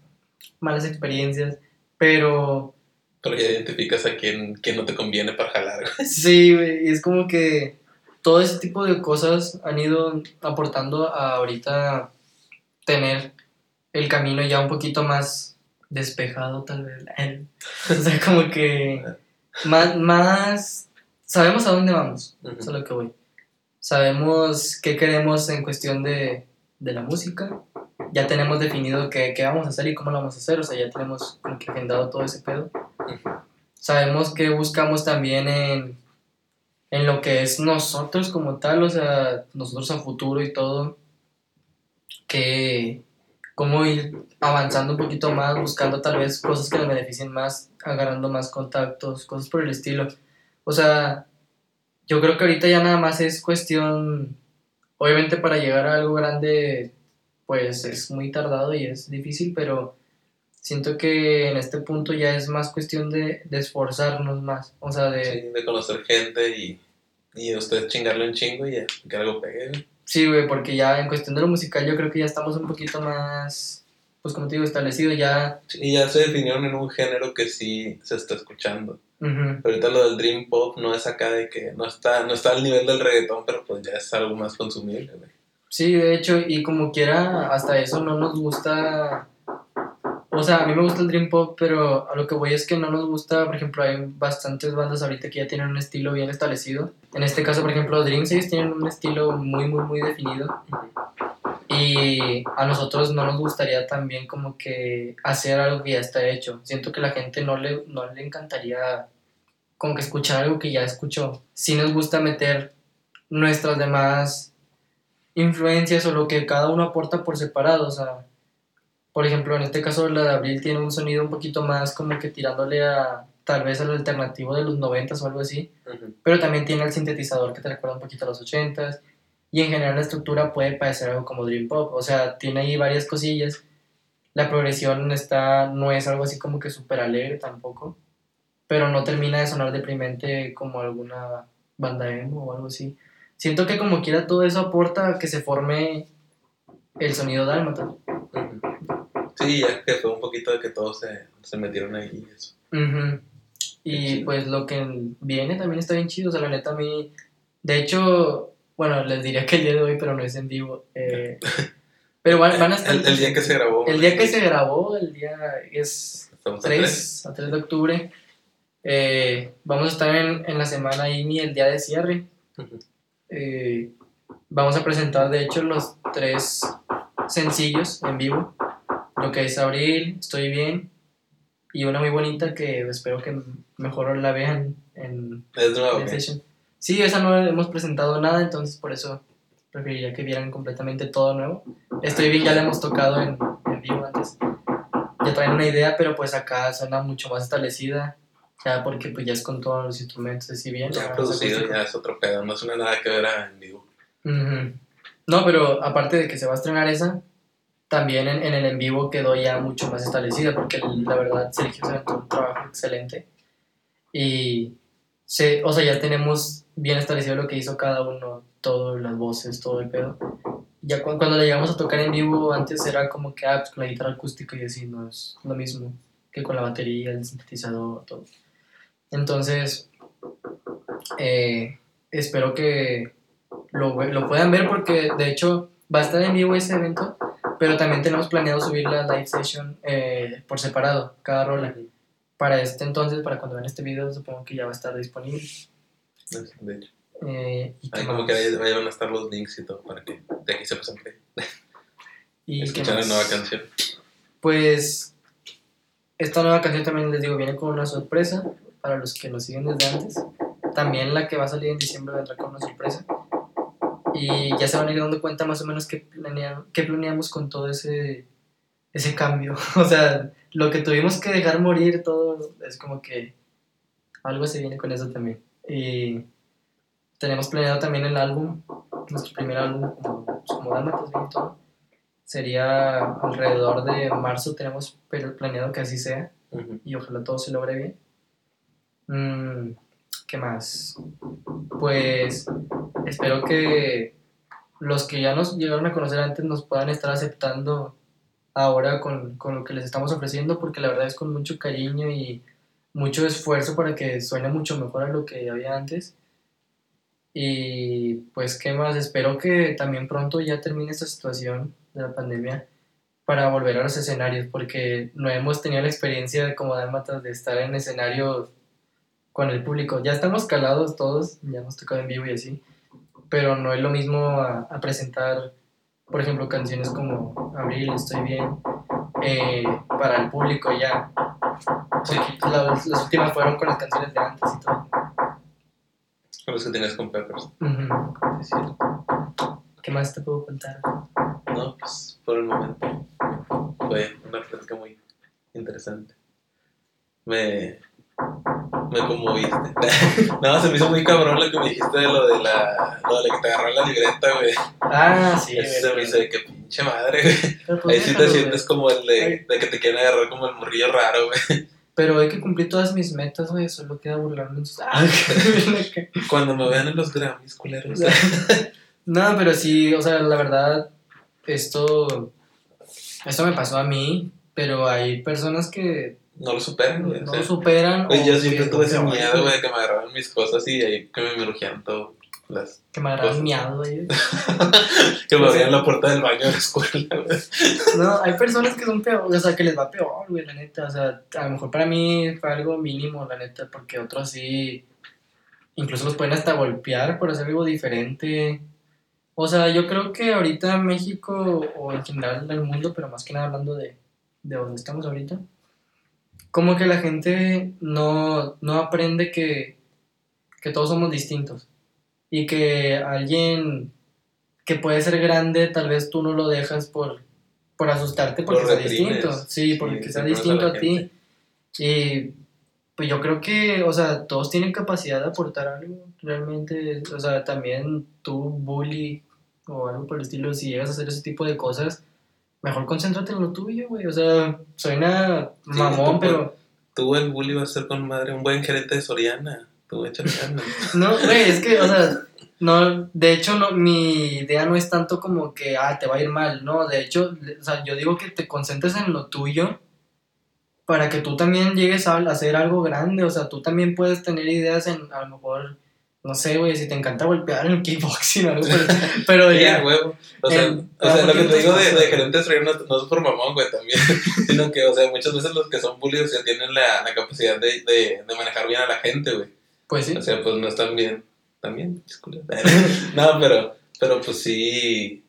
malas experiencias, pero Pero ya identificas a quién, quién no te conviene para jalar. sí, y es como que todo ese tipo de cosas han ido aportando a ahorita tener el camino ya un poquito más despejado, tal vez. o sea, como que más, más sabemos a dónde vamos, Ujú. eso es lo que voy. Sabemos qué queremos en cuestión de, de la música. Ya tenemos definido qué, qué vamos a hacer y cómo lo vamos a hacer. O sea, ya tenemos como que agendado todo ese pedo. Sabemos qué buscamos también en, en lo que es nosotros como tal, o sea, nosotros a futuro y todo. Que cómo ir avanzando un poquito más, buscando tal vez cosas que nos beneficien más, agarrando más contactos, cosas por el estilo. O sea, yo creo que ahorita ya nada más es cuestión, obviamente para llegar a algo grande, pues es muy tardado y es difícil, pero siento que en este punto ya es más cuestión de, esforzarnos más, o sea, de conocer gente y, y ustedes chingarle un chingo y ya, que algo pegue. Sí, güey, porque ya en cuestión de lo musical yo creo que ya estamos un poquito más, pues como te digo, establecido ya. Sí, Y ya se definieron en un género que sí se está escuchando. Ujú. Ahorita lo del Dream Pop no es acá de que no está, no está al nivel del reggaetón, pero pues ya es algo más consumible, güey. Sí, de hecho, y como quiera, hasta eso no nos gusta. O sea, a mí me gusta el Dream Pop, pero a lo que voy es que no nos gusta, por ejemplo, hay bastantes bandas ahorita que ya tienen un estilo bien establecido. En este caso, por ejemplo, Dreams ellos tienen un estilo muy, muy, muy definido. Y a nosotros no nos gustaría también como que hacer algo que ya está hecho. Siento que la gente no le, no le encantaría como que escuchar algo que ya escuchó. Sí nos gusta meter nuestras demás influencias o lo que cada uno aporta por separado. O sea, por ejemplo, en este caso la de Abril tiene un sonido un poquito más como que tirándole a tal vez al alternativo de los 90 o algo así Ujú. pero también tiene el sintetizador que te recuerda un poquito a los 80s y en general la estructura puede parecer algo como Dream Pop, o sea, tiene ahí varias cosillas. La progresión está no es algo así como que súper alegre tampoco, pero no termina de sonar deprimente como alguna banda emo o algo así. Siento que como quiera todo eso aporta a que se forme el sonido dálmata. Sí, ya que fue un poquito de que todos se, se metieron ahí y eso. Qué Y pues lo que viene también está bien chido, o sea, la neta a mí, de hecho, bueno, les diría que el día de hoy, pero no es en vivo. eh, pero van, van a estar... El, el día que se grabó. El día que se grabó, el día es Estamos a tres. 3, a 3 de octubre, eh, vamos a estar en, en la semana IMI el día de cierre. Eh, vamos a presentar, de hecho, los tres sencillos en vivo. Lo que es Abril, Estoy Bien, y una muy bonita que espero que mejor la vean en Es nuevo. ok. PlayStation. Sí, esa no hemos presentado nada, entonces por eso preferiría que vieran completamente todo nuevo. Estoy bien, ya la hemos tocado en, en vivo antes. Ya traen una idea, pero pues acá suena mucho más establecida. Ya porque pues ya es con todos los instrumentos así bien. Ya producido, ya es otro pedo. No suena nada que ver en vivo. Ujú. No, pero aparte de que se va a estrenar esa, también en, en el en vivo quedó ya mucho más establecida, porque la verdad Sergio se un trabajo excelente. Y, se, o sea, ya tenemos bien establecido lo que hizo cada uno, todas las voces, todo el pedo. Ya cu- cuando le llegamos a tocar en vivo, antes era como que, ah, pues con la guitarra acústica y así, no es lo mismo que con la batería, el sintetizador, todo. Entonces, eh, espero que lo, lo puedan ver porque de hecho va a estar en vivo ese evento, pero también tenemos planeado subir la live session eh, por separado, cada rola. Para este entonces, para cuando vean este video, supongo que ya va a estar disponible. De hecho, Eh, y como que ahí, ahí van a estar los links y todo para que de aquí se pasen. ¿Y Escuchar la nueva canción. Pues esta nueva canción también les digo, viene con una sorpresa para los que nos siguen desde antes. También la que va a salir en diciembre vendrá con una sorpresa. Y ya se van a ir dando cuenta más o menos qué, planea- qué planeamos con todo ese, ese cambio. O sea, lo que tuvimos que dejar morir, todo es como que algo se viene con eso también. Y tenemos planeado también el álbum, nuestro primer álbum como, pues, como Dálmatas, bien todo. Sería alrededor de marzo, tenemos pero planeado que así sea y ojalá todo se logre bien. Mm, ¿Qué más? Pues espero que los que ya nos llegaron a conocer antes nos puedan estar aceptando ahora con, con lo que les estamos ofreciendo, porque la verdad es con mucho cariño y mucho esfuerzo para que suene mucho mejor a lo que había antes. Y pues, ¿qué más? Espero que también pronto ya termine esta situación de la pandemia para volver a los escenarios, porque no hemos tenido la experiencia de como dálmatas de estar en escenario con el público. Ya estamos calados todos, ya hemos tocado en vivo y así, pero no es lo mismo a, a presentar, por ejemplo, canciones como Abril, Estoy Bien, eh, para el público ya. Porque las, las últimas fueron con las canciones de antes y todo. Con los que tienes con Peppers. Es cierto. ¿Qué más te puedo contar? No, pues por el momento fue una plática muy interesante. Me, me conmoviste. no, se me hizo muy cabrón lo que me dijiste de lo de la, lo de la que te agarró en la libreta, güey. Ah, sí. Eso se me hizo de que pinche madre, güey. Pues, Ahí sí te sientes güey. como el de, de que te quieren agarrar como el morrillo raro, güey. Pero hay que cumplir todas mis metas, güey. Solo queda burlarme. Ah, Cuando me vean en los Grammys, culeros. no, pero sí, o sea, la verdad, esto. Esto me pasó a mí, pero hay personas que No lo superan, no güey. o lo superan. O yo siempre tuve ese miedo, güey, de que me agarraran mis cosas y ahí que me merujían todo. Las, Que me agarran Cosas. miado, güey. que me abrían la puerta del baño de la escuela, güey. No, hay personas que son peor, o sea, que les va peor, güey, la neta. O sea, a lo mejor para mí fue algo mínimo, la neta, porque otros sí. Incluso los pueden hasta golpear por hacer algo diferente. O sea, yo creo que ahorita México, o en general en el mundo, pero más que nada hablando de, de donde estamos ahorita, como que la gente no, no aprende que, que todos somos distintos. Y que alguien que puede ser grande, tal vez tú no lo dejas por, por asustarte porque sea distinto. Sí, Sí, porque sea reprimes a distinto la a, ti. Y pues yo creo que, o sea, todos tienen capacidad de aportar algo. Realmente, o sea, también tú, bully o algo por el estilo, si llegas a hacer ese tipo de cosas, mejor concéntrate en lo tuyo, güey. O sea, suena Sí, mamón, tú, pero... Tú, el bully, vas a ser con madre un buen gerente de Soriana. Tú, échale ganas. No, güey, es que, o sea, no, de hecho, no, mi idea no es tanto como que, ah, te va a ir mal, no, de hecho, o sea, yo digo que te concentres en lo tuyo para que tú también llegues a hacer algo grande, o sea, tú también puedes tener ideas en, a lo mejor, no sé, güey, si te encanta golpear en el kickboxing o algo, pero, pero Ya, ya. O sea, o sea lo que te digo de, de gerente de Soriana no, no es por mamón, güey, también. sino que, o sea, muchas veces los que son bullies, sea, tienen la, la capacidad de, de, de manejar bien a la gente, güey. pues sí, O sea, pues no están bien. También, No, pero, pero pues sí.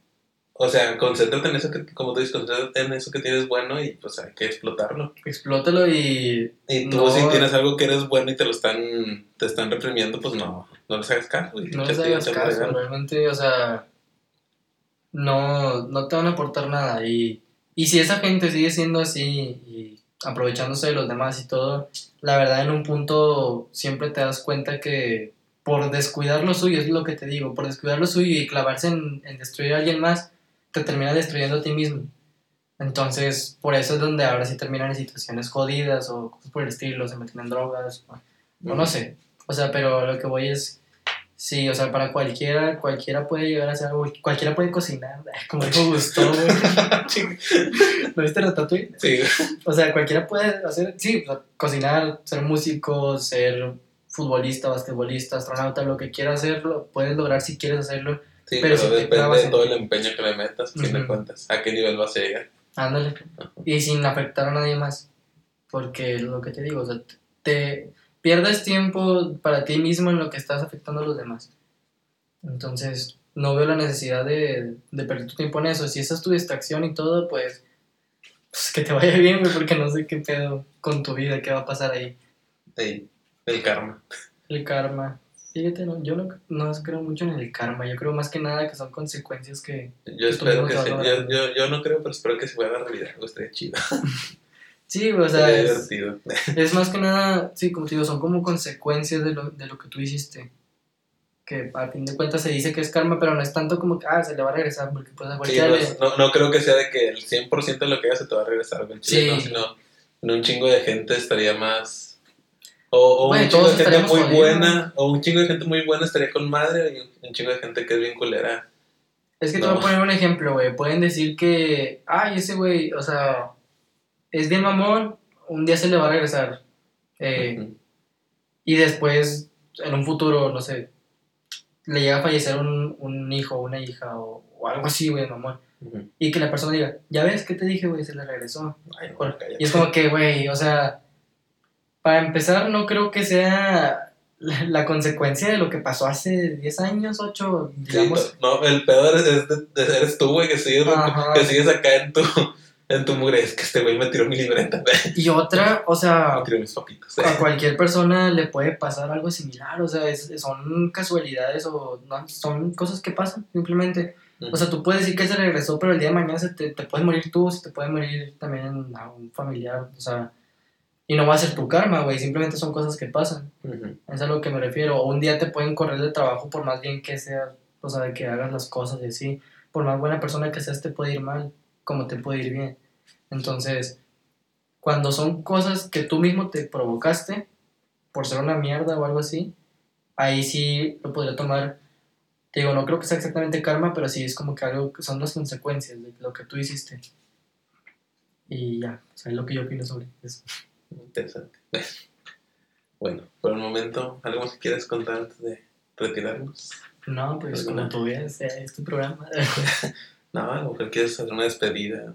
O sea, concéntrate en eso que, como tú dices, concéntrate en eso que tienes bueno y pues hay que explotarlo. explótalo y Y tú No. si tienes algo que eres bueno y te lo están, te están reprimiendo, pues no, no les hagas caso. no les hagas caso, realmente, o sea, no, no te van a aportar nada. Y, y si esa gente sigue siendo así y aprovechándose de los demás y todo, la verdad en un punto siempre te das cuenta que por descuidar lo suyo, es lo que te digo, por descuidar lo suyo y clavarse en, en destruir a alguien más, te termina destruyendo a ti mismo. Entonces, por eso es donde ahora sí terminan en situaciones jodidas o cosas por el estilo, se meten en drogas, o, no sé. O sea, pero lo que voy es, Sí, o sea, para cualquiera, cualquiera puede llegar a hacer algo, cualquiera puede cocinar, como dijo Gusto, güey. ¿Lo viste Ratatouille? Sí. O sea, cualquiera puede hacer, sí, o sea, cocinar, ser músico, ser futbolista, basquetbolista, astronauta, lo que quieras hacerlo, puedes lograr si quieres hacerlo. Sí, Pero pero, si depende de todo el empeño que le metas, fin de Ujú. cuentas. ¿A qué nivel vas a llegar? Ándale. Y sin afectar a nadie más. Porque lo que te digo, o sea, te pierdes tiempo para ti mismo en lo que estás afectando a los demás. Entonces, no veo la necesidad de, de perder tu tiempo en eso. Si esa es tu distracción y todo, pues, pues que te vaya bien, güey, porque no sé qué pedo con tu vida, qué va a pasar ahí. Ey, el karma. El karma. Fíjate, no, yo no, no creo mucho en el karma. Yo creo más que nada que son consecuencias que. Yo Que espero que. Yo, yo, yo no creo, pero espero que se pueda realidad. Algo estaría chido. Sí, o sea, es, divertido. Es más que nada, sí, como te digo, son como consecuencias de lo, de lo que tú hiciste. Que a fin de cuentas se dice que es karma, pero no es tanto como que, ah, se le va a regresar, porque pues a Sí, cualquiera no, le- no, no creo que sea de que el 100% de lo que hagas se te va a regresar, güey, chile, Sí. no, sino en un chingo de gente estaría más... O, o Güey, un chingo de gente muy jodidos. buena, o un chingo de gente muy buena estaría con madre, y un, chingo de gente que es bien culera. Es que te No. voy a poner un ejemplo, güey. Pueden decir que, ay, ese güey, o sea, es bien mamón, un día se le va a regresar. Eh, Ujú. y después, en un futuro, no sé, le llega a fallecer un, un hijo una hija o, o algo así, güey, mamón. Ujú. Y que la persona diga, ya ves, ¿qué te dije, güey? Se le regresó. Ay, no. Y es como que, güey, o sea, para empezar, no creo que sea la, la consecuencia de lo que pasó hace 10 años, 8, Sí, digamos. no, el peor es, es de- de- eres tú, güey, que sigues, que sigues acá en tu, en tu mugre. Es que este güey me tiró mi libreta, Y otra, o sea, me tiró mis papitos. a cualquier persona le puede pasar algo similar, o sea, es- son casualidades o no, son cosas que pasan, simplemente. O sea, tú puedes decir que se regresó, pero el día de mañana se te, te puedes morir tú, se te puede morir también a un familiar, o sea, y no va a ser tu karma, güey, simplemente son cosas que pasan. Ujú. Es a lo que me refiero. O un día te pueden correr de trabajo por más bien que sea, o sea, de que hagas las cosas y así. Por más buena persona que seas, te puede ir mal, como te puede ir bien. Entonces, cuando son cosas que tú mismo te provocaste, por ser una mierda o algo así, ahí sí lo podría tomar. Te digo, no creo que sea exactamente karma, pero sí es como que algo que son las consecuencias de lo que tú hiciste. Y ya, o sea, es lo que yo opino sobre eso. Interesante. Bueno, por el momento, ¿algo más que quieras contar antes de retirarnos? No, pues ¿Alguna? como tú veas, eh, es tu programa. No, mejor quieres hacer una despedida.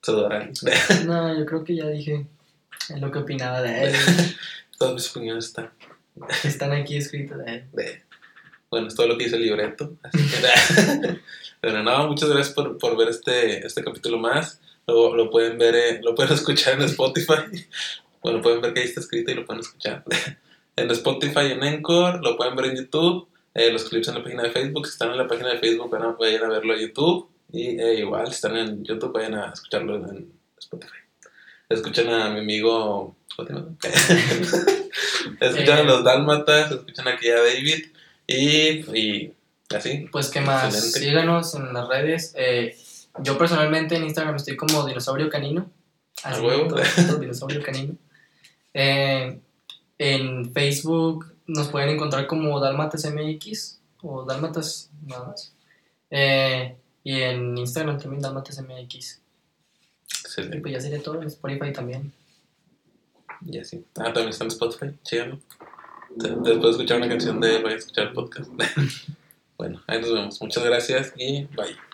Saludar a alguien. No, yo creo que ya dije lo que opinaba de él. Todas mis opiniones están. Están aquí escritos de él. Bueno, es todo lo que dice el libreto. Así que, Pero no, muchas gracias por, por ver este, este capítulo más. Lo, lo pueden ver, eh, lo pueden escuchar en Spotify. Bueno, pueden ver que ahí está escrito y lo pueden escuchar. En Spotify, en Encore, lo pueden ver en YouTube. Eh, los clips en la página de Facebook. Si están en la página de Facebook, van a- vayan a verlo a YouTube. Y eh, igual, si están en YouTube, vayan a escucharlo en Spotify. Escuchan a mi amigo. escuchan a Eh. los Dálmatas, escuchan aquí a David. Y, y así. Pues, ¿qué más? Excelente. Síganos en las redes. Eh, yo personalmente en Instagram estoy como Dinosaurio Canino. A huevo. Dinosaurio Canino. Eh, en Facebook nos pueden encontrar como Dalmatas MX o Dalmatas nada más. Eh, y en Instagram también Dalmatas MX. Y Excelente. pues ya sería todo. En Spotify también. Y así. Ah, también está en Spotify. Chíganlo. Te- Después de escuchar una canción de voy a escuchar el podcast. bueno, ahí nos vemos. Muchas gracias y bye.